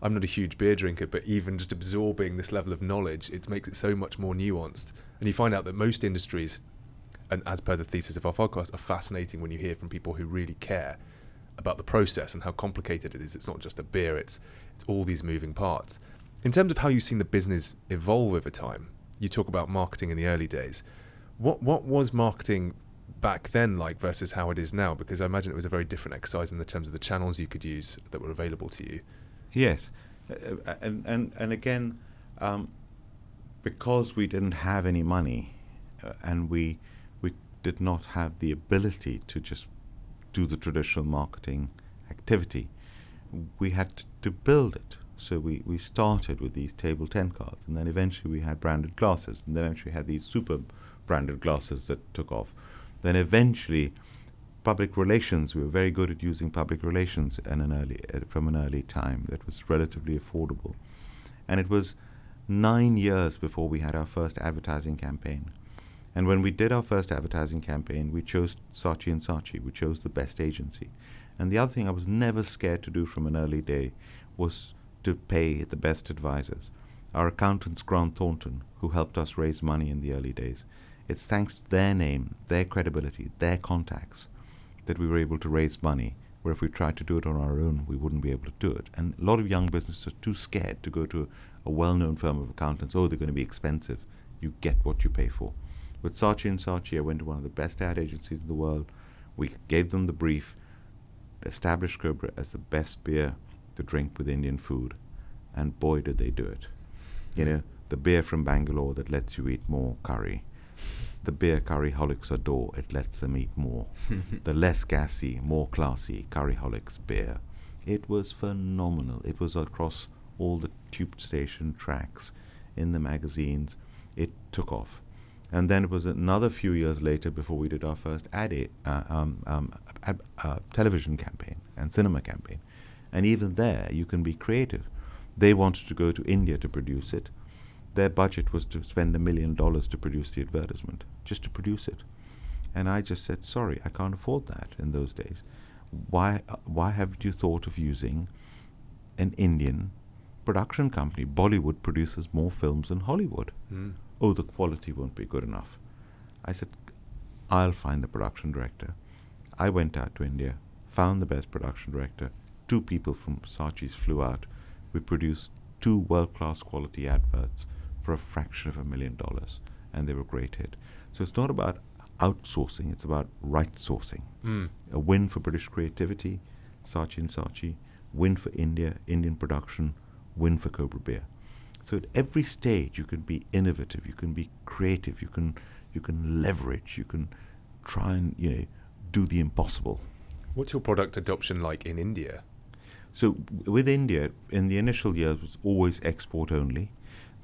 I'm not a huge beer drinker, but even just absorbing this level of knowledge, it makes it so much more nuanced. And you find out that most industries, and as per the thesis of our podcast, are fascinating when you hear from people who really care about the process and how complicated it is. It's not just a beer; it's it's all these moving parts. In terms of how you've seen the business evolve over time, you talk about marketing in the early days. What what was marketing back then like versus how it is now? Because I imagine it was a very different exercise in the terms of the channels you could use that were available to you. Yes, Uh, uh, and and and again, um, because we didn't have any money, uh, and we we did not have the ability to just do the traditional marketing activity, we had to build it. So we, we started with these table ten cards, and then eventually we had branded glasses, and then eventually we had these super branded glasses that took off. Then eventually public relations. We were very good at using public relations in an early, uh, from an early time. That was relatively affordable, and it was nine years before we had our first advertising campaign. And when we did our first advertising campaign, we chose Saatchi and Saatchi. We chose the best agency. And the other thing I was never scared to do from an early day was to pay the best advisors. Our accountants, Grant Thornton, who helped us raise money in the early days, it's thanks to their name, their credibility, their contacts that we were able to raise money. Where if we tried to do it on our own, we wouldn't be able to do it. And a lot of young businesses are too scared to go to a well known firm of accountants. Oh, they're going to be expensive. You get what you pay for. With Saatchi and Saatchi, I went to one of the best ad agencies in the world. We gave them the brief, established Cobra as the best beer to drink with Indian food, and boy, did they do it. You hmm. know, the beer from Bangalore that lets you eat more curry. The beer curry holics adore, it lets them eat more. [laughs] the less gassy, more classy curry holics beer. It was phenomenal. It was across all the tube station tracks, in the magazines. It took off. And then it was another few years later before we did our first ad, a- uh, um, um, uh, television campaign and cinema campaign. And even there, you can be creative. They wanted to go to India to produce it. Their budget was to spend a million dollars to produce the advertisement, just to produce it. And I just said, sorry, I can't afford that in those days. Why, uh, why haven't you thought of using an Indian production company? Bollywood produces more films than Hollywood Mm. oh, the quality won't be good enough. I said, I'll find the production director. I went out to India, found the best production director. Two people from Saatchi's flew out. We produced two world class quality adverts for a fraction of a million dollars, and they were a great hit. So it's not about outsourcing, it's about right sourcing. Mm. A win for British creativity, Saatchi and Saatchi, win for India, Indian production, win for Cobra Beer. So at every stage, you can be innovative, you can be creative, you can you can leverage, you can try and you know do the impossible. What's your product adoption like in India? So w- with India, in the initial years, was always export only.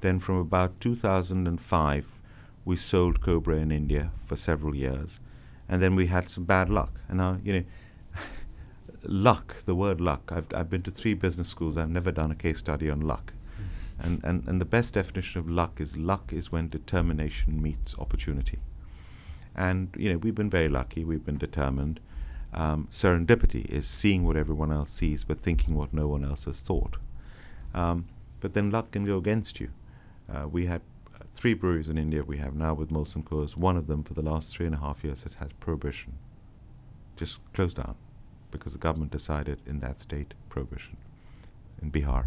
Then from about 2005, we sold Cobra in India for several years, and then we had some bad luck. And now you know, [laughs] luck. The word luck. I've I've been to three business schools. I've never done a case study on luck. And, and, and the best definition of luck is luck is when determination meets opportunity. And you know we've been very lucky. We've been determined. Um, serendipity is seeing what everyone else sees, but thinking what no one else has thought. Um, but then luck can go against you. Uh, we had uh, three breweries in India. We have now with Molson Coors. One of them, for the last three and a half years, has, has prohibition. Just closed down because the government decided in that state prohibition in Bihar.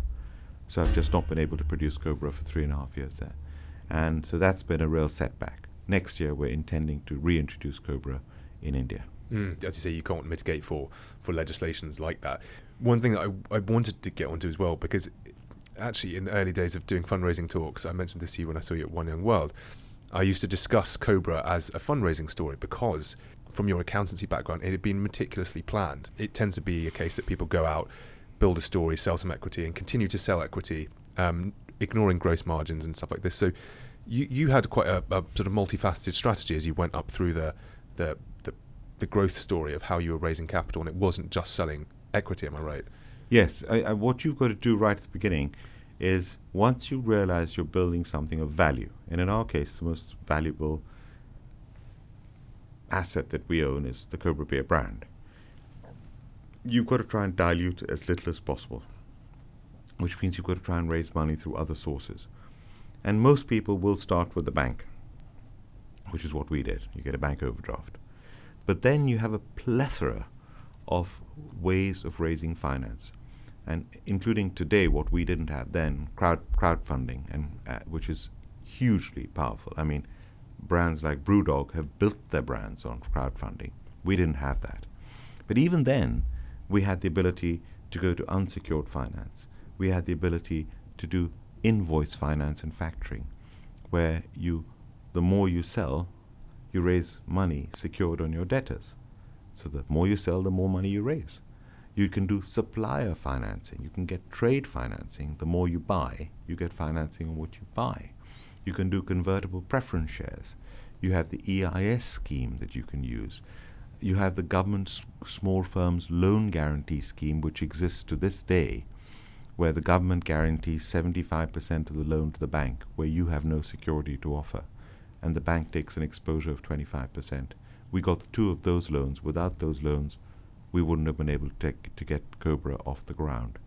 So I've just not been able to produce Cobra for three and a half years there. And so that's been a real setback. Next year, we're intending to reintroduce Cobra in India. Mm. As you say, you can't mitigate for, for legislations like that. One thing that I, I wanted to get onto as well, because actually in the early days of doing fundraising talks, I mentioned this to you when I saw you at One Young World, I used to discuss Cobra as a fundraising story because from your accountancy background, it had been meticulously planned. It tends to be a case that people go out, build a story, sell some equity, and continue to sell equity, um, ignoring gross margins and stuff like this. So you you had quite a, a sort of multifaceted strategy as you went up through the, the the the growth story of how you were raising capital, and it wasn't just selling equity. Am I right? Yes, I, I, what you've got to do right at the beginning is once you realize you're building something of value, and in our case, the most valuable asset that we own is the Cobra Beer brand. You've got to try and dilute as little as possible, which means you've got to try and raise money through other sources. And most people will start with the bank, which is what we did. You get a bank overdraft. But then you have a plethora of ways of raising finance, and including today what we didn't have then, crowd crowdfunding, and uh, which is hugely powerful. I mean, brands like BrewDog have built their brands on crowdfunding. We didn't have that, but even then, we had the ability to go to unsecured finance. We had the ability to do invoice finance and factoring, where you, the more you sell, you raise money secured on your debtors. So the more you sell, the more money you raise. You can do supplier financing. You can get trade financing. The more you buy, you get financing on what you buy. You can do convertible preference shares. You have the EIS scheme that you can use. You have the government small firms loan guarantee scheme, which exists to this day, where the government guarantees 75% of the loan to the bank, where you have no security to offer, and the bank takes an exposure of 25%. We got two of those loans. Without those loans, we wouldn't have been able to, take, to get Cobra off the ground.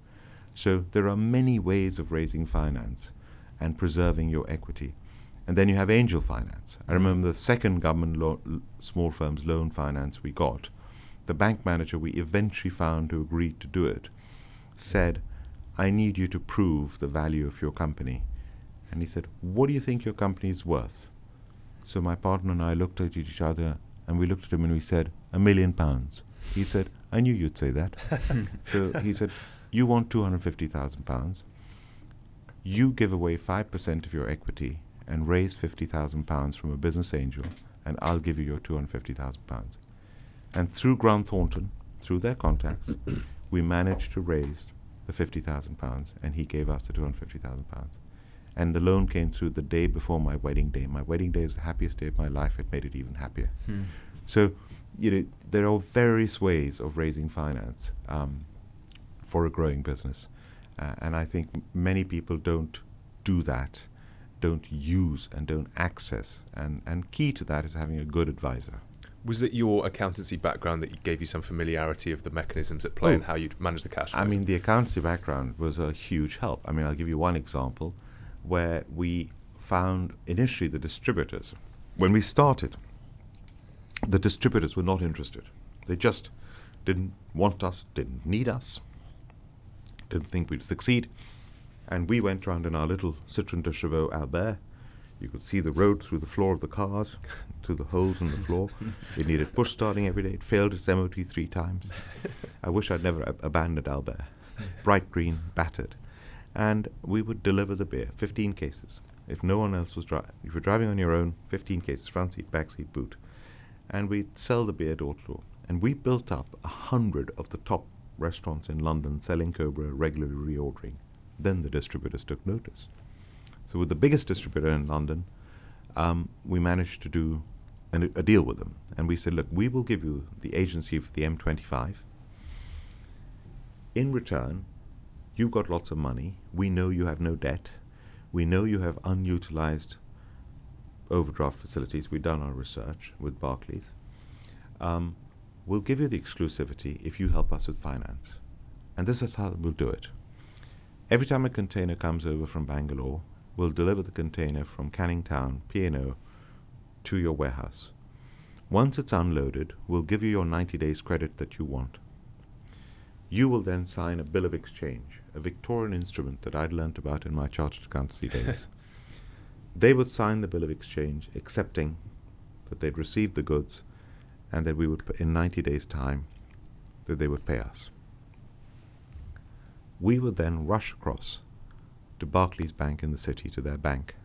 So there are many ways of raising finance and preserving your equity. And then you have angel finance. I remember the second government lo- small firms loan finance we got. The bank manager we eventually found who agreed to do it said, I need you to prove the value of your company. And he said, What do you think your company is worth? So my partner and I looked at each other and we looked at him and we said, A million pounds. He said, I knew you'd say that. [laughs] so he said, You want £250,000. You give away 5% of your equity and raise £50,000 from a business angel, and I'll give you your £250,000. And through Grant Thornton, through their contacts, we managed to raise the fifty thousand pounds, and he gave us the two hundred fifty thousand pounds. And the loan came through the day before my wedding day. My wedding day is the happiest day of my life. It made it even happier. Hmm. So, you know, there are various ways of raising finance um, for a growing business, uh, and I think m- many people don't do that, don't use and don't access. And and key to that is having a good advisor. Was it your accountancy background that gave you some familiarity of the mechanisms at play Oh. and how you'd manage the cash flows? I mean, the accountancy background was a huge help. I mean, I'll give you one example where we found initially the distributors. When we started, the distributors were not interested. They just didn't want us, didn't need us, didn't think we'd succeed. And we went round in our little Citroën Deux Chevaux Albert. You could see the road through the floor of the cars, [laughs] through the holes in the floor. it needed push starting every day. It failed its MOT three times. I wish I'd never ab- abandoned Albert. Bright green, battered. And we would deliver the beer, 15 cases. If no one else was driving, if you're driving on your own, 15 cases, front seat, back seat, boot. And we'd sell the beer door to door. And we built up a hundred of the top restaurants in London selling Cobra, regularly reordering. Then the distributors took notice. So with the biggest distributor in London, um, we managed to do an, a deal with them, and we said, look, we will give you the agency for the M25. In return, you've got lots of money. We know you have no debt. We know you have unutilized overdraft facilities. We've done our research with Barclays. Um, we'll give you the exclusivity if you help us with finance. And this is how we'll do it. Every time a container comes over from Bangalore, we'll deliver the container from Canning Town, P&O, to your warehouse. Once it's unloaded, we'll give you your 90 days credit that you want. You will then sign a bill of exchange, a Victorian instrument that I'd learnt about in my chartered accountancy days. [laughs] they would sign the bill of exchange, accepting that they'd received the goods and that we would, in 90 days' time, that they would pay us. We would then rush across to Barclays Bank in the city, to their bank,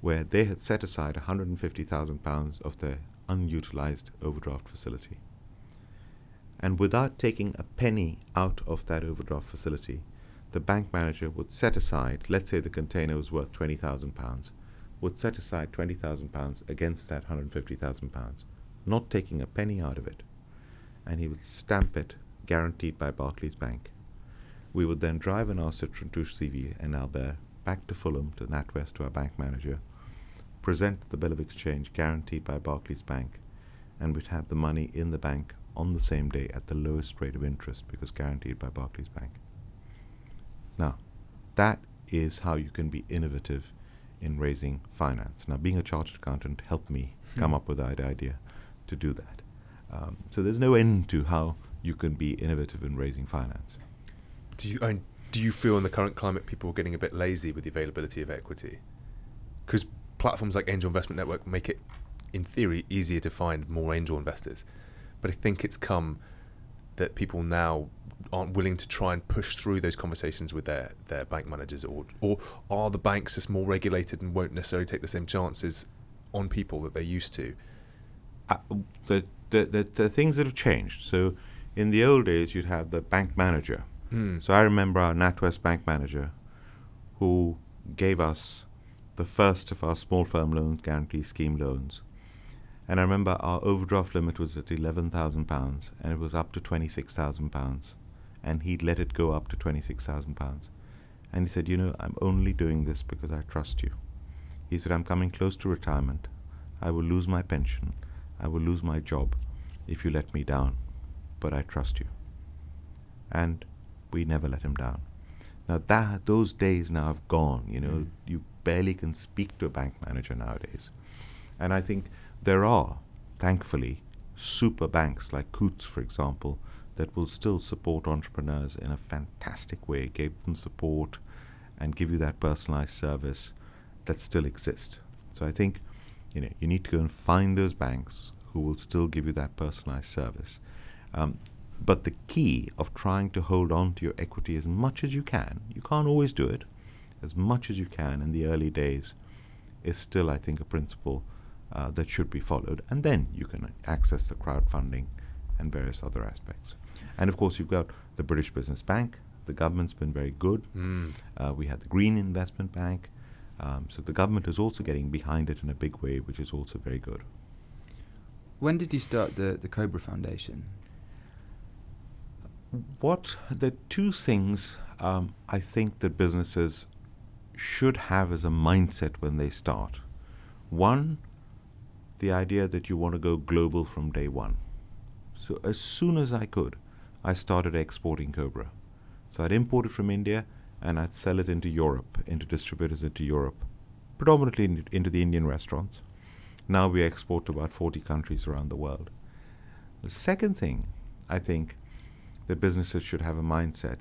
where they had set aside £150,000 of their unutilized overdraft facility. And without taking a penny out of that overdraft facility, the bank manager would set aside, let's say the container was worth £20,000, would set aside £20,000 against that £150,000, not taking a penny out of it. And he would stamp it, guaranteed by Barclays Bank. We would then drive our Citroën Deux CV and Albert back to Fulham, to NatWest, to our bank manager, present the bill of exchange guaranteed by Barclays Bank, and we'd have the money in the bank on the same day at the lowest rate of interest because guaranteed by Barclays Bank. Now, that is how you can be innovative in raising finance. Now, being a chartered accountant helped me come up with that idea to do that. Um, so there's no end to how you can be innovative in raising finance. Do you and do you feel in the current climate people are getting a bit lazy with the availability of equity? Because platforms like Angel Investment Network make it, in theory, easier to find more angel investors. But I think it's come that people now aren't willing to try and push through those conversations with their, their bank managers, or or are the banks just more regulated and won't necessarily take the same chances on people that they used to? Uh, the, the, the, the things that have changed. So, in the old days, you'd have the bank manager. Mm. So I remember our NatWest bank manager who gave us the first of our small firm loans guarantee scheme loans. And I remember our overdraft limit was at £11,000 and it was up to £26,000. And he'd let it go up to £26,000. And he said, You know, I'm only doing this because I trust you. He said, I'm coming close to retirement. I will lose my pension. I will lose my job if you let me down. But I trust you. And we never let him down. Now that those days now have gone. You know, Mm. you barely can speak to a bank manager nowadays, and I think there are, thankfully, super banks like Coutts, for example, that will still support entrepreneurs in a fantastic way, give them support, and give you that personalized service that still exists. So I think, you know, you need to go and find those banks who will still give you that personalized service. Um, but the key of trying to hold on to your equity as much as you can, you can't always do it, as much as you can in the early days, is still, I think, a principle uh, that should be followed. And then you can access the crowdfunding and various other aspects. And of course, you've got the British Business Bank. The government's been very good. Mm. Uh, we had the Green Investment Bank. Um, so the government is also getting behind it in a big way, which is also very good. When did you start the, the Cobra Foundation? what the two things um, I think that businesses should have as a mindset when they start. One, the idea that you want to go global from day one. So as soon as I could, I started exporting Cobra. So I'd import it from India and I'd sell it into Europe, into distributors into Europe, predominantly in, into the Indian restaurants. Now we export to about 40 countries around the world. The second thing I think that businesses should have a mindset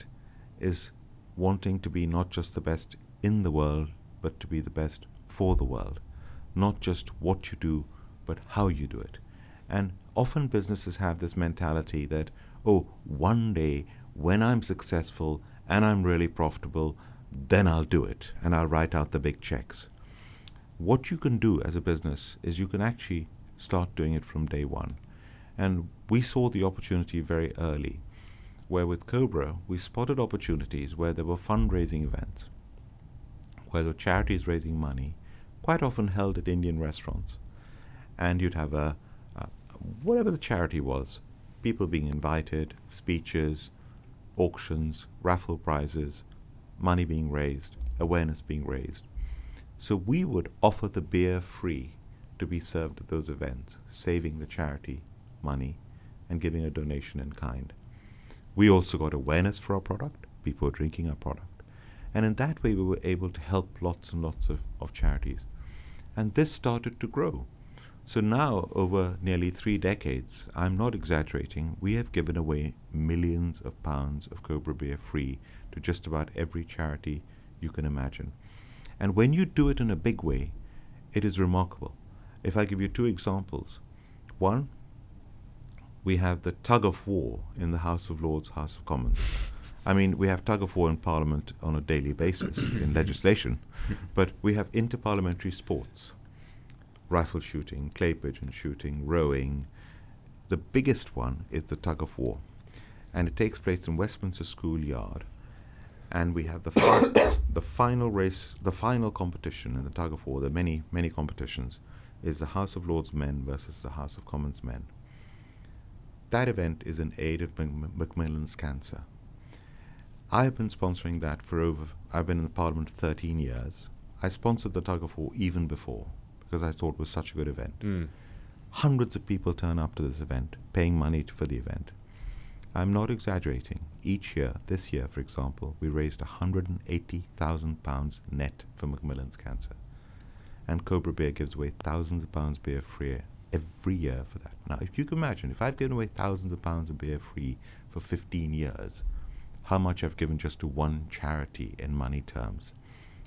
is wanting to be not just the best in the world, but to be the best for the world. Not just what you do, but how you do it. And often businesses have this mentality that, oh, one day when I'm successful and I'm really profitable, then I'll do it and I'll write out the big checks. What you can do as a business is you can actually start doing it from day one. And we saw the opportunity very early where with Cobra we spotted opportunities where there were fundraising events, where the charities raising money, quite often held at Indian restaurants, and you'd have a whatever the charity was, people being invited, speeches, auctions, raffle prizes, money being raised, awareness being raised. So we would offer the beer free to be served at those events, saving the charity money and giving a donation in kind. We also got awareness for our product. People were drinking our product. And in that way, we were able to help lots and lots of, of charities. And this started to grow. So now, over nearly three decades, I'm not exaggerating, we have given away millions of pounds of Cobra Beer free to just about every charity you can imagine. And when you do it in a big way, it is remarkable. If I give you two examples, one, we have the tug of war in the House of Lords, House of Commons. I mean, we have tug of war in Parliament on a daily basis in legislation, [laughs] but we have interparliamentary sports rifle shooting, clay pigeon shooting, rowing. The biggest one is the tug of war, and it takes place in Westminster Schoolyard. and we have the fi- [coughs] the final race, the final competition in the tug of war. There are many many competitions. Is the House of Lords men versus the House of Commons men. That event is in aid of Mac- Macmillan's cancer. I have been sponsoring that for over. I've been in the Parliament 13 years. I sponsored the tug of war even before because I thought it was such a good event. Mm. Hundreds of people turn up to this event, paying money for the event. I'm not exaggerating. Each year, this year, for example, we raised £180,000 net for Macmillan's cancer. And Cobra Beer gives away thousands of pounds beer free every year for that. Now, if you can imagine, if I've given away thousands of pounds of beer free for 15 years, how much I've given just to one charity in money terms.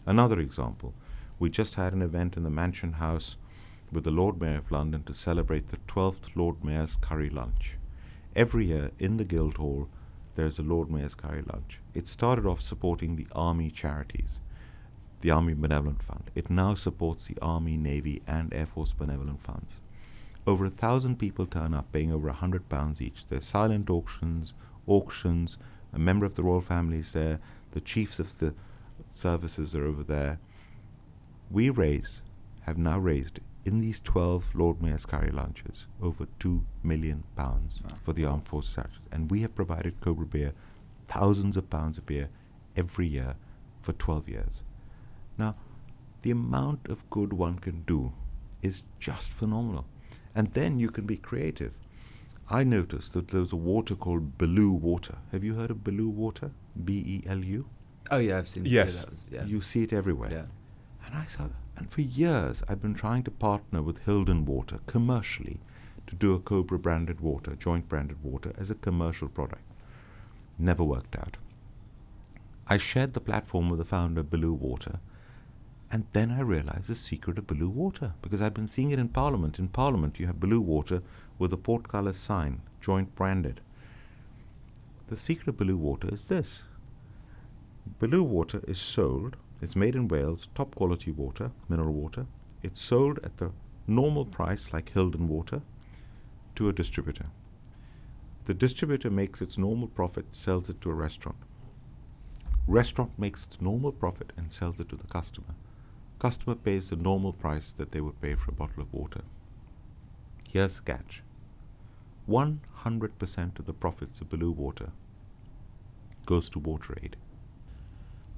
Another example, we just had an event in the Mansion House with the Lord Mayor of London to celebrate the 12th Lord Mayor's Curry Lunch. Every year in the Guildhall, there's a Lord Mayor's Curry Lunch. It started off supporting the Army charities, the Army Benevolent Fund. It now supports the Army, Navy, and Air Force Benevolent Funds. Over a thousand people turn up, paying over a hundred pounds each. There's silent auctions, auctions. A member of the royal family is there. The chiefs of the services are over there. We raise, have now raised in these 12 Lord Mayor's curry lunches over 2 million pounds Wow. for the armed forces Act. and we have provided Cobra beer thousands of pounds of beer every year for 12 years now the amount of good one can do is just phenomenal and then you can be creative I noticed that there's a water called Belu water. Have you heard of Belu water? B E L U? Oh yeah, I've seen. Yes. Yeah, that was, yeah. You see it everywhere. yeah. And I thought, and for years I've been trying to partner with Hildon Water commercially to do a Cobra branded water, joint branded water, as a commercial product. Never worked out. I shared the platform with the founder of Belu Water, and then I realized the secret of Belu Water because I'd been seeing it in Parliament. In Parliament, you have Belu Water with a portcullis sign, joint branded. The secret of Belu Water is this Belu water is sold, it's made in Wales, top quality water, mineral water. It's sold at the normal price, like Hildon water, to a distributor. The distributor makes its normal profit, sells it to a restaurant. Restaurant makes its normal profit and sells it to the customer. Customer pays the normal price that they would pay for a bottle of water. Here's the catch 100% of the profits of Belu water goes to WaterAid.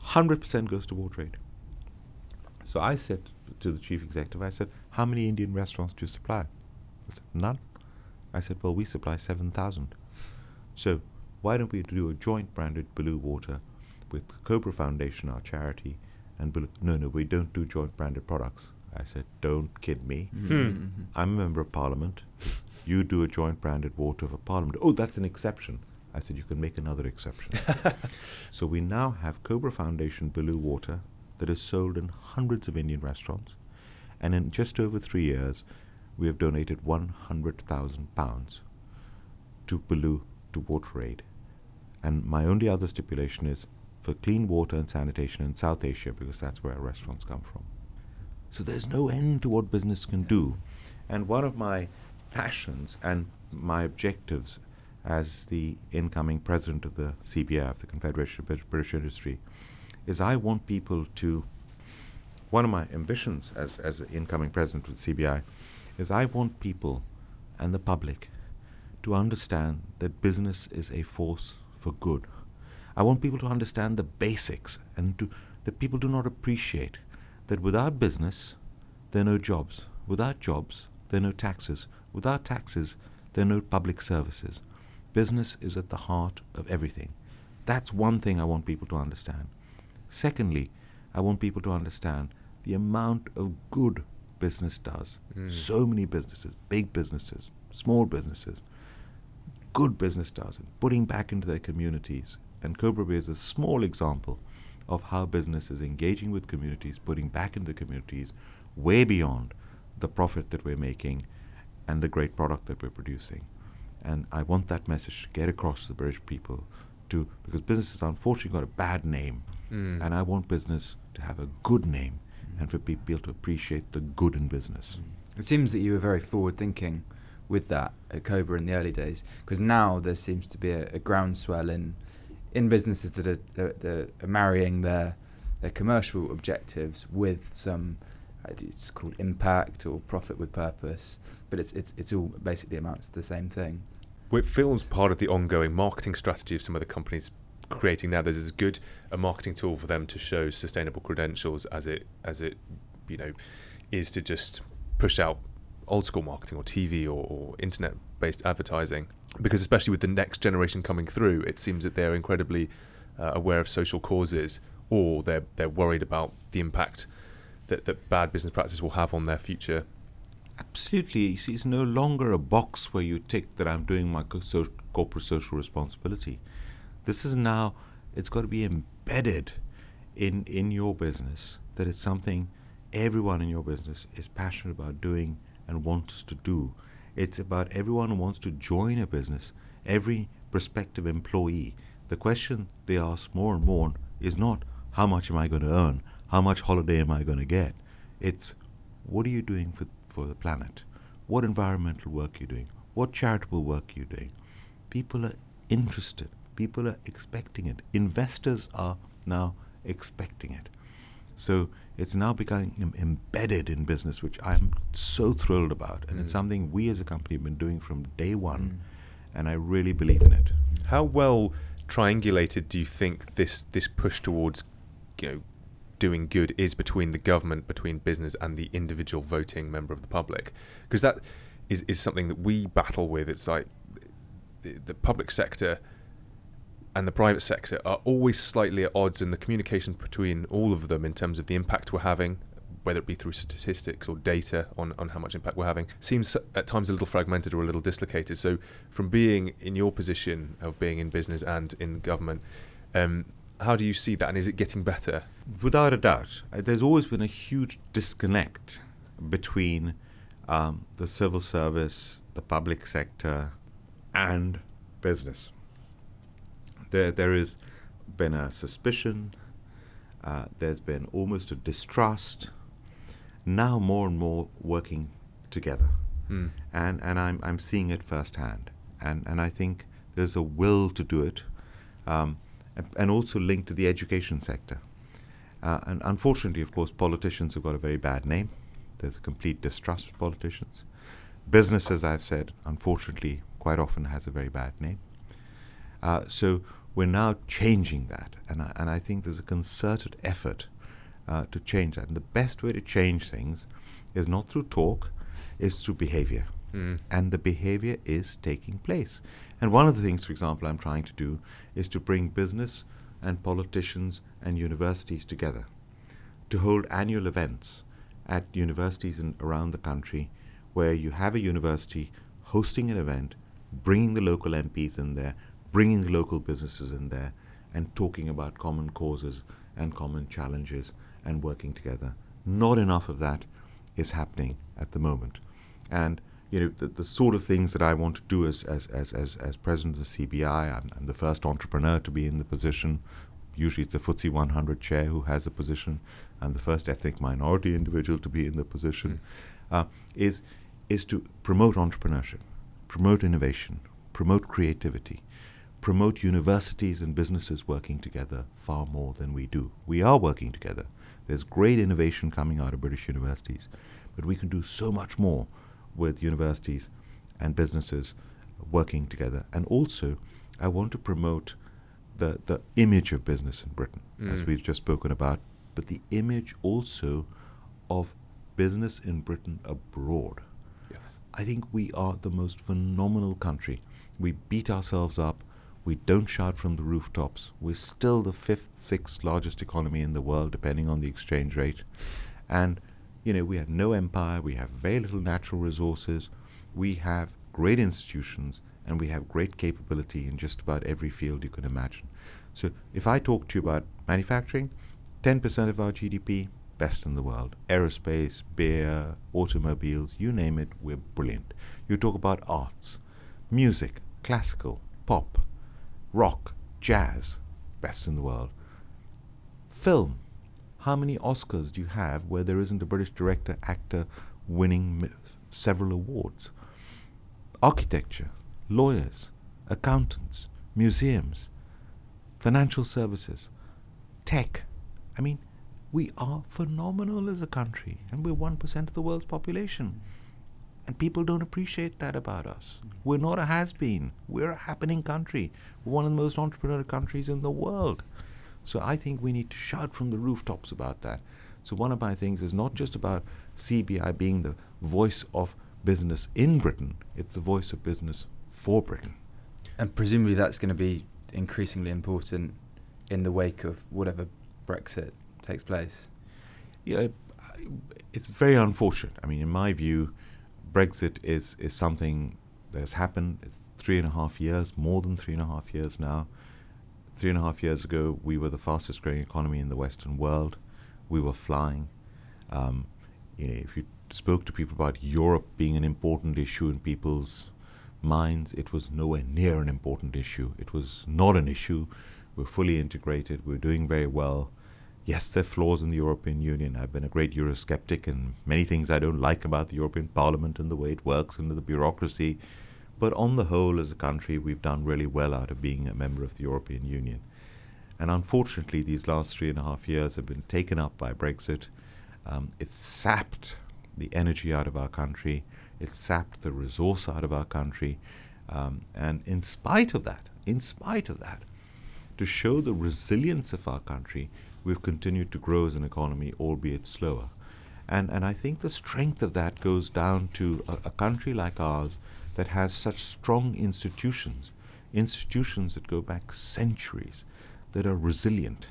100% goes to WaterAid. So I said to the chief executive, I said, How many Indian restaurants do you supply? I said, None. I said, Well, we supply 7,000. So why don't we do a joint branded Belu water with Cobra Foundation, our charity, and Belu? No, no, we don't do joint branded products. I said, Don't kid me. Mhm. I'm a member of parliament. You do a joint branded water for parliament. Oh, that's an exception. I said, you can make another exception. [laughs] so we now have Cobra Foundation Belu water that is sold in hundreds of Indian restaurants. And in just over three years, we have donated £100,000 to Belu to Water Aid. And my only other stipulation is for clean water and sanitation in South Asia because that's where our restaurants come from. So there's no end to what business can do. And one of my passions and my objectives as the incoming president of the CBF, the Confederation of British Industry, is I want people to. One of my ambitions as, as the incoming president of the CBI is I want people and the public to understand that business is a force for good. I want people to understand the basics and to, that people do not appreciate that without business, there are no jobs. Without jobs, there are no taxes. Without taxes, there are no public services. Business is at the heart of everything. That's one thing I want people to understand. Secondly, I want people to understand the amount of good business does. Mm. So many businesses, big businesses, small businesses, good business does, and putting back into their communities. And Cobra Beer is a small example of how business is engaging with communities, putting back into the communities, way beyond the profit that we're making and the great product that we're producing. And I want that message to get across to the British people to because business has unfortunately got a bad name. Mm. And I want business to have a good name and for people to appreciate the good in business. It seems that you were very forward thinking with that at Cobra in the early days, because now there seems to be a, a groundswell in in businesses that are, that are, are marrying their their commercial objectives with some uh, it's called impact or profit with purpose, but it's it's it's all basically amounts to the same thing. It feels part of the ongoing marketing strategy of some of the companies creating now. There's as good a marketing tool for them to show sustainable credentials as it as it you know is to just push out old school marketing or TV or, or internet based advertising. Because especially with the next generation coming through, it seems that they're incredibly uh, aware of social causes or they're they're worried about the impact that, that bad business practice will have on their future. Absolutely. It's no longer a box where you tick that I'm doing my co- so- corporate social responsibility. This is now, it's got to be embedded in, in your business that it's something everyone in your business is passionate about doing and wants to do. It's about everyone who wants to join a business, every prospective employee. The question they ask more and more is not how much am I going to earn, how much holiday am I going to get. It's what are you doing for, for the planet? What environmental work you're doing? What charitable work you're doing? People are interested. People are expecting it. Investors are now expecting it. So it's now becoming embedded in business, which I'm so thrilled about. And it's Mm. something we as a company have been doing from day one. And I really believe in it. How well triangulated do you think this this push towards you know doing good is between the government, between business, and the individual voting member of the public? Because that is, is something that we battle with. It's like the, the public sector and the private sector are always slightly at odds in the communication between all of them in terms of the impact we're having, whether it be through statistics or data on, on how much impact we're having, seems at times a little fragmented or a little dislocated. So, from being in your position of being in business and in government, um, how do you see that, and is it getting better? Without a doubt, uh, there's always been a huge disconnect between um, the civil service, the public sector, and business. There, there has been a suspicion. Uh, there's been almost a distrust. Now, more and more working together, Hmm. and and I'm I'm seeing it firsthand, and and I think there's a will to do it, um, and, also linked to the education sector. Uh, and unfortunately, of course, politicians have got a very bad name. There's a complete distrust of politicians. Business, as I've said, unfortunately, quite often has a very bad name. Uh, so we're now changing that, and I, and I think there's a concerted effort uh, to change that. And the best way to change things is not through talk, is through behavior. Hmm. And the behavior is taking place. And one of the things, for example, I'm trying to do is to bring business and politicians and universities together to hold annual events at universities in, around the country where you have a university hosting an event, bringing the local MPs in there, bringing the local businesses in there, and talking about common causes and common challenges and working together. Not enough of that is happening at the moment. And you know the, the sort of things that I want to do as as, as, as, as president of the CBI, I'm, I'm the first entrepreneur to be in the position. Usually it's a FTSE 100 chair who has the position. I'm the first ethnic minority individual to be in the position. Uh, is is to promote entrepreneurship, promote innovation, promote creativity, promote universities and businesses working together far more than we do. We are working together. There's great innovation coming out of British universities, but we can do so much more with universities and businesses working together. And also, I want to promote the, the image of business in Britain, as Mm. we've just spoken about, but the image also of business in Britain abroad. Yes. I think we are the most phenomenal country. We beat ourselves up. We don't shout from the rooftops. We're still the fifth, sixth largest economy in the world, depending on the exchange rate. And, you know, we have no empire. We have very little natural resources. We have great institutions and we have great capability in just about every field you can imagine. So if I talk to you about manufacturing, 10% of our GDP, best in the world. Aerospace, beer, automobiles, you name it, we're brilliant. You talk about arts, music, classical, pop, rock, jazz, best in the world. Film, how many Oscars do you have where there isn't a British director, actor winning several awards? Architecture, lawyers, accountants, museums, financial services, tech. I mean, we are phenomenal as a country, and we're 1% of the world's population. And people don't appreciate that about us. We're not a has been. We're a happening country. We're one of the most entrepreneurial countries in the world. So I think we need to shout from the rooftops about that. So one of my things is not just about CBI being the voice of business in Britain, it's the voice of business for Britain. And presumably that's going to be increasingly important in the wake of whatever Brexit takes place. Yeah, it's very unfortunate. I mean, in my view, Brexit is, is something that has happened. It's three and a half years, more than three and a half years now. Three and a half years ago, we were the fastest growing economy in the Western world. We were flying. Um, you know, if you spoke to people about Europe being an important issue in people's minds, it was nowhere near an important issue. It was not an issue. We're fully integrated. We're doing very well. Yes, there are flaws in the European Union. I've been a great Eurosceptic, and many things I don't like about the European Parliament and the way it works and the bureaucracy. But on the whole, as a country, we've done really well out of being a member of the European Union. And unfortunately, these last three and a half years have been taken up by Brexit. Um, it's sapped the energy out of our country. It sapped the resource out of our country. Um, and in spite of that, in spite of that, to show the resilience of our country, we've continued to grow as an economy, albeit slower. And, and I think the strength of that goes down to a, a country like ours that has such strong institutions, institutions that go back centuries, that are resilient.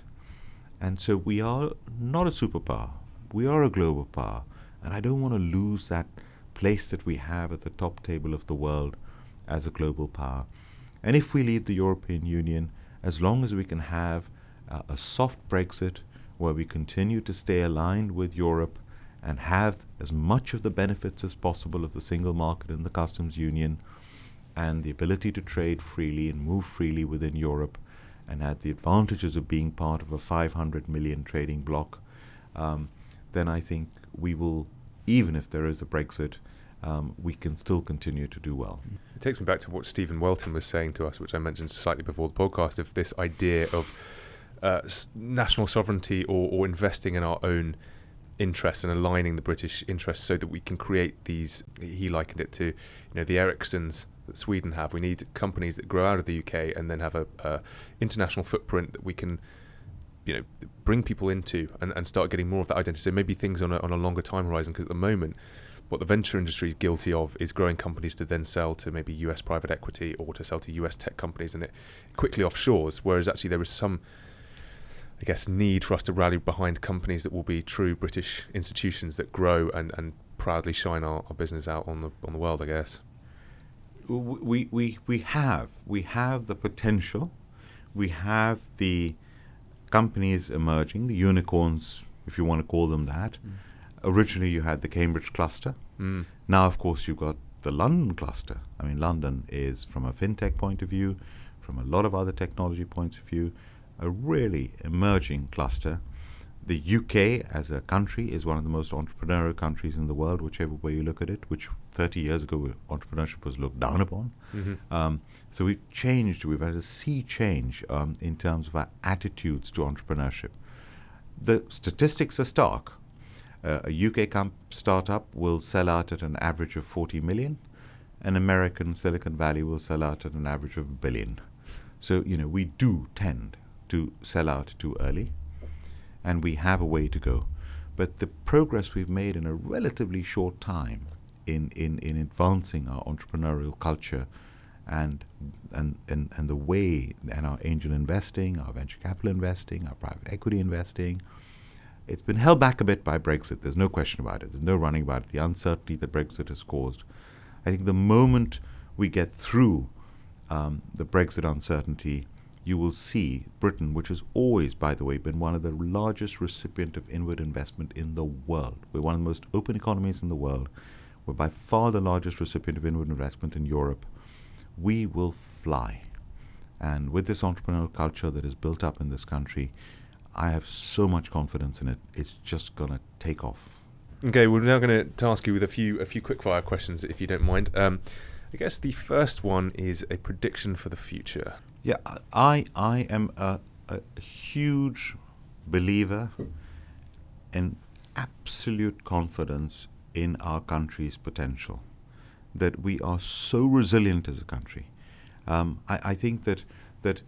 And so we are not a superpower, we are a global power. And I don't want to lose that place that we have at the top table of the world as a global power. And if we leave the European Union, as long as we can have uh, a soft Brexit where we continue to stay aligned with Europe and have as much of the benefits as possible of the single market and the customs union and the ability to trade freely and move freely within Europe and have the advantages of being part of a 500 million trading bloc, um, then I think we will even if there is a Brexit, um, we can still continue to do well. It takes me back to what Stephen Welton was saying to us, which I mentioned slightly before the podcast, of this idea of uh, national sovereignty or, or investing in our own interests and aligning the British interests so that we can create these. He likened it to, you know, the Ericssons that Sweden have. We need companies that grow out of the UK and then have a, a international footprint that we can you know bring people into and, and start getting more of that identity. So maybe things on a, on a longer time horizon because at the moment what the venture industry is guilty of is growing companies to then sell to maybe US private equity or to sell to US tech companies and it quickly offshores whereas actually there is some I guess need for us to rally behind companies that will be true British institutions that grow and, and proudly shine our, our business out on the on the world I guess we, we, we have we have the potential we have the companies emerging, the unicorns, if you want to call them that. Mm. Originally, you had the Cambridge cluster. Mm. Now, of course, you've got the London cluster. I mean, London is, from a fintech point of view, from a lot of other technology points of view, a really emerging cluster. The UK as a country is one of the most entrepreneurial countries in the world, whichever way you look at it, which 30 years ago entrepreneurship was looked down upon. Mm-hmm. Um, so we've changed, we've had a sea change um, in terms of our attitudes to entrepreneurship. The statistics are stark. Uh, a UK comp- startup will sell out at an average of 40 million. An American Silicon Valley will sell out at an average of a billion. So, you know, we do tend to sell out too early and we have a way to go. But the progress we've made in a relatively short time in, in, in advancing our entrepreneurial culture and, and, and, and the way and our angel investing, our venture capital investing, our private equity investing, it's been held back a bit by Brexit. There's no question about it. There's no running about it. The uncertainty that Brexit has caused. I think the moment we get through um, the Brexit uncertainty, you will see Britain, which has always, by the way, been one of the largest recipient of inward investment in the world. We're one of the most open economies in the world. We're by far the largest recipient of inward investment in Europe. We will fly. And with this entrepreneurial culture that is built up in this country, I have so much confidence in it. It's just going to take off. Okay, we're now going to task you with a few a few quickfire questions, if you don't mind. Um, I guess the first one is a prediction for the future. Yeah, I I am a, a huge believer in absolute confidence in our country's potential. That we are so resilient as a country. Um, I, I think that that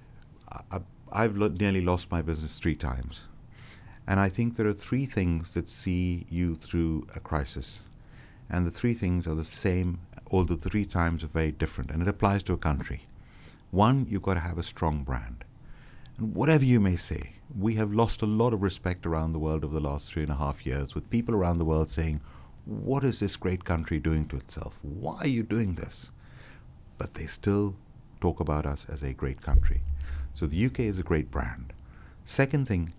I, I've lo- nearly lost my business three times, and I think there are three things that see you through a crisis, and the three things are the same, although the three times are very different, and it applies to a country. One, you've got to have a strong brand. And whatever you may say, we have lost a lot of respect around the world over the last three and a half years with people around the world saying, What is this great country doing to itself? Why are you doing this? But they still talk about us as a great country. So the UK is a great brand. Second thing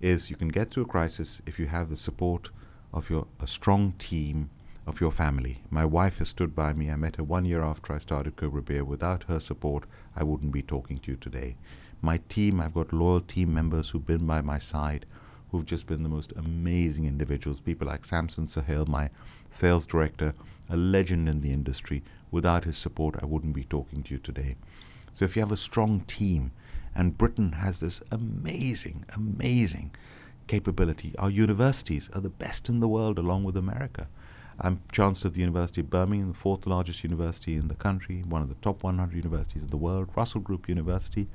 is you can get through a crisis if you have the support of your a strong team of your family. My wife has stood by me. I met her one year after I started Cobra Beer. Without her support, I wouldn't be talking to you today. My team, I've got loyal team members who've been by my side, who've just been the most amazing individuals. People like Samson Sahel, my sales director, a legend in the industry. Without his support, I wouldn't be talking to you today. So if you have a strong team, and Britain has this amazing, amazing capability. Our universities are the best in the world, along with America. I'm Chancellor of the University of Birmingham, the fourth largest university in the country, one of the top 100 universities in the world, Russell Group University.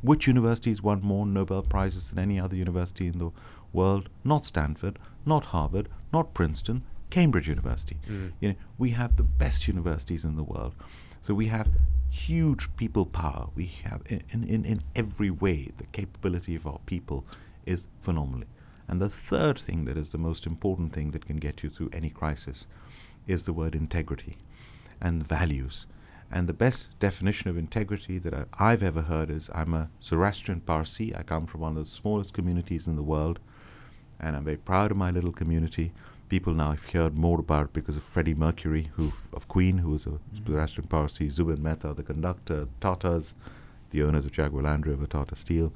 Which universities won more Nobel Prizes than any other university in the world? Not Stanford, not Harvard, not Princeton, Cambridge University. Mm. You know, we have the best universities in the world. So we have huge people power. We have, in, in, in every way, the capability of our people is phenomenal. And the third thing that is the most important thing that can get you through any crisis is the word integrity and values. And the best definition of integrity that I, I've ever heard is I'm a Zoroastrian Parsi. I come from one of the smallest communities in the world, and I'm very proud of my little community. People now have heard more about it because of Freddie Mercury, who of Queen, who was a mm. Zoroastrian Parsi, Zubin Mehta, the conductor, Tatas, the owners of Jaguar Land Rover, Tata Steel,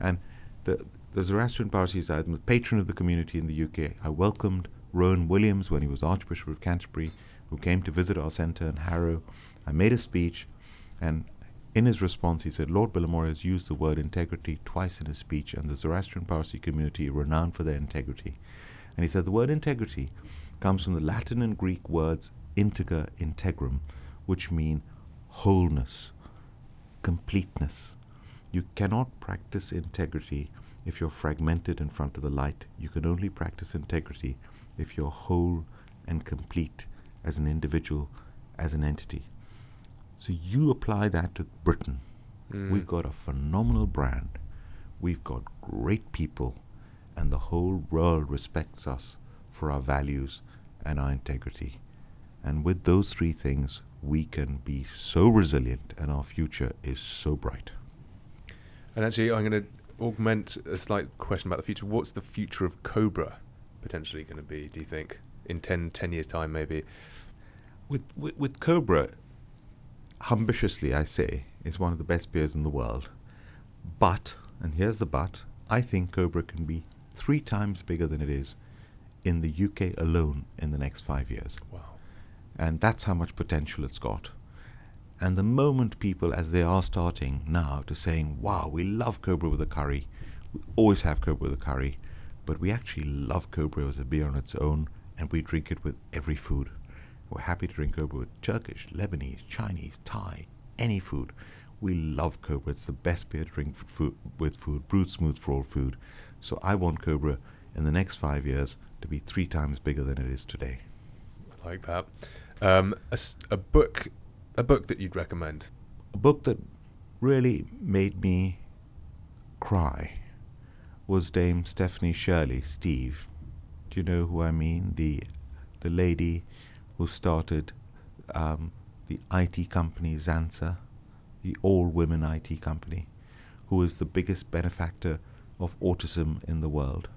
and the the Zoroastrian Parsis. I'm the patron of the community in the UK. I welcomed Rowan Williams when he was Archbishop of Canterbury, who came to visit our centre in Harrow. I made a speech, and in his response, he said, Lord Bilimoria has used the word integrity twice in his speech, and the Zoroastrian Parsi community are renowned for their integrity. And he said the word integrity comes from the Latin and Greek words integer, integrum, which mean wholeness, completeness. You cannot practice integrity if you're fragmented in front of the light. You can only practice integrity if you're whole and complete as an individual, as an entity. So you apply that to Britain. Mm. We've got a phenomenal brand. We've got great people, and the whole world respects us for our values and our integrity. And with those three things, we can be so resilient, and our future is so bright. And actually, I'm going to augment a slight question about the future. What's the future of Cobra potentially going to be, do you think? In 10, 10 years' time, maybe? With, with, with Cobra, ambitiously, I say, is one of the best beers in the world. But, and here's the but, I think Cobra can be three times bigger than it is in the UK alone in the next five years. Wow. And that's how much potential it's got. And the moment people, as they are starting now, to saying, wow, we love Cobra with a curry, we always have Cobra with a curry, but we actually love Cobra as a beer on its own, and we drink it with every food. We're happy to drink Cobra with Turkish, Lebanese, Chinese, Thai, any food. We love Cobra. It's the best beer to drink with food, with food, brewed smooth for all food. So I want Cobra in the next five years to be three times bigger than it is today. I like that. Um, a, a book, a book that you'd recommend. a book that really made me cry was Dame Stephanie Shirley, Steve. Do you know who I mean? The the lady who started um, the IT company Xansa, the all women IT company, who is the biggest benefactor of autism in the world.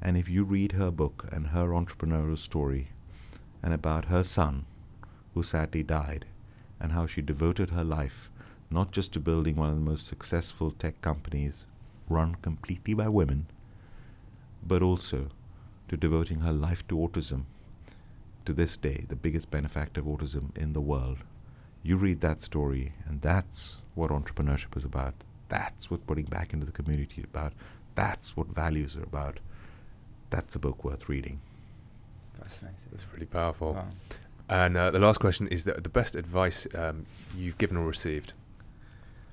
And if you read her book and her entrepreneurial story, and about her son, who sadly died, and how she devoted her life not just to building one of the most successful tech companies run completely by women, but also to devoting her life to autism. To this day, the biggest benefactor of autism in the world. You read that story, and that's what entrepreneurship is about. That's what putting back into the community is about. That's what values are about. That's a book worth reading. Fascinating. That's really powerful. Wow. And uh, the last question is that the best advice um, you've given or received.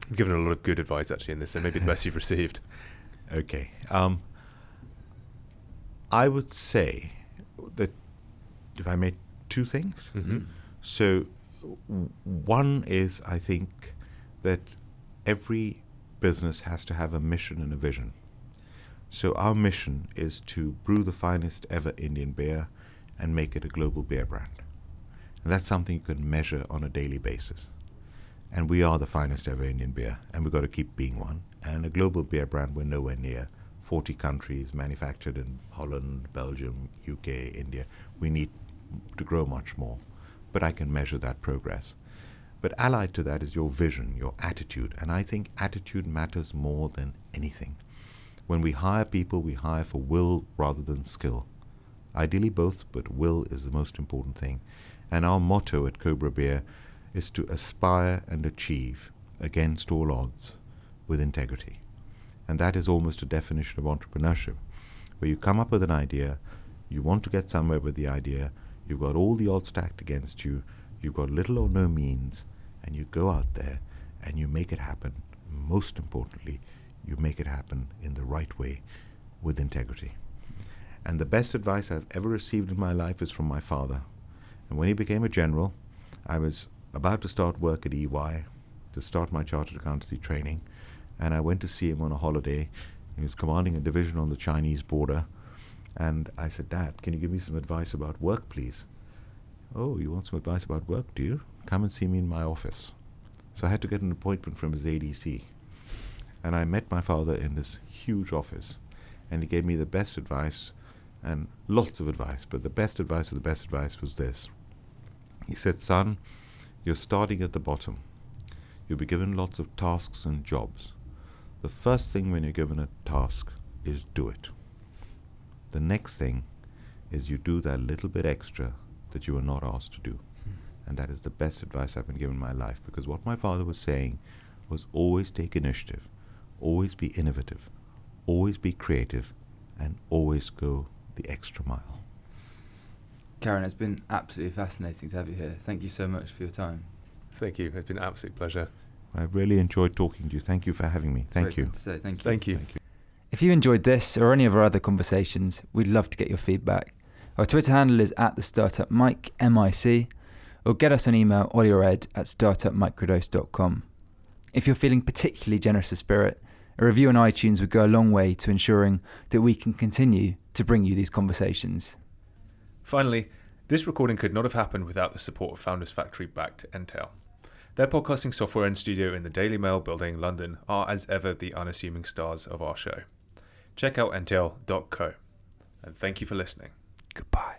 You've given a lot of good advice actually in this, so maybe the best you've received. [laughs] Okay. Um, I would say that if I made two things. hmm So, w- one is I think that every business has to have a mission and a vision. So, our mission is to brew the finest ever Indian beer and make it a global beer brand. And that's something you can measure on a daily basis. And we are the finest ever Indian beer, and we've got to keep being one. And a global beer brand, we're nowhere near. 40 countries, manufactured in Holland, Belgium, UK, India. We need to grow much more. But I can measure that progress. But allied to that is your vision, your attitude. And I think attitude matters more than anything. When we hire people, we hire for will rather than skill. Ideally both, but will is the most important thing. And our motto at Cobra Beer is to aspire and achieve against all odds with integrity. And that is almost a definition of entrepreneurship, where you come up with an idea, you want to get somewhere with the idea, you've got all the odds stacked against you, you've got little or no means, and you go out there and you make it happen. Most importantly, you make it happen in the right way with integrity. And the best advice I've ever received in my life is from my father. And when he became a general, I was about to start work at EY to start my chartered accountancy training. And I went to see him on a holiday. He was commanding a division on the Chinese border. And I said, Dad, can you give me some advice about work, please? Oh, you want some advice about work, do you? Come and see me in my office. So I had to get an appointment from his ADC. And I met my father in this huge office. And he gave me the best advice and lots of advice. But the best advice of the best advice was this He said, Son, you're starting at the bottom. You'll be given lots of tasks and jobs. The first thing when you're given a task is do it. The next thing is you do that little bit extra that you were not asked to do. Hmm. And that is the best advice I've been given in my life because what my father was saying was always take initiative, always be innovative, always be creative, and always go the extra mile. Karan, it's been absolutely fascinating to have you here. Thank you so much for your time. Thank you. It's been an absolute pleasure. I really enjoyed talking to you. Thank you for having me. Thank Great you. thing to say. Thank you. Thank you. Thank you. If you enjoyed this or any of our other conversations, we'd love to get your feedback. Our Twitter handle is at the startup mic, M-I-C, or get us an email, audioed at startupmicrodose.com. If you're feeling particularly generous of spirit, a review on iTunes would go a long way to ensuring that we can continue to bring you these conversations. Finally, this recording could not have happened without the support of Founders Factory backed Entale. Their podcasting software and studio in the Daily Mail building, London, are as ever the unassuming stars of our show. Check out entale.co. And thank you for listening. Goodbye.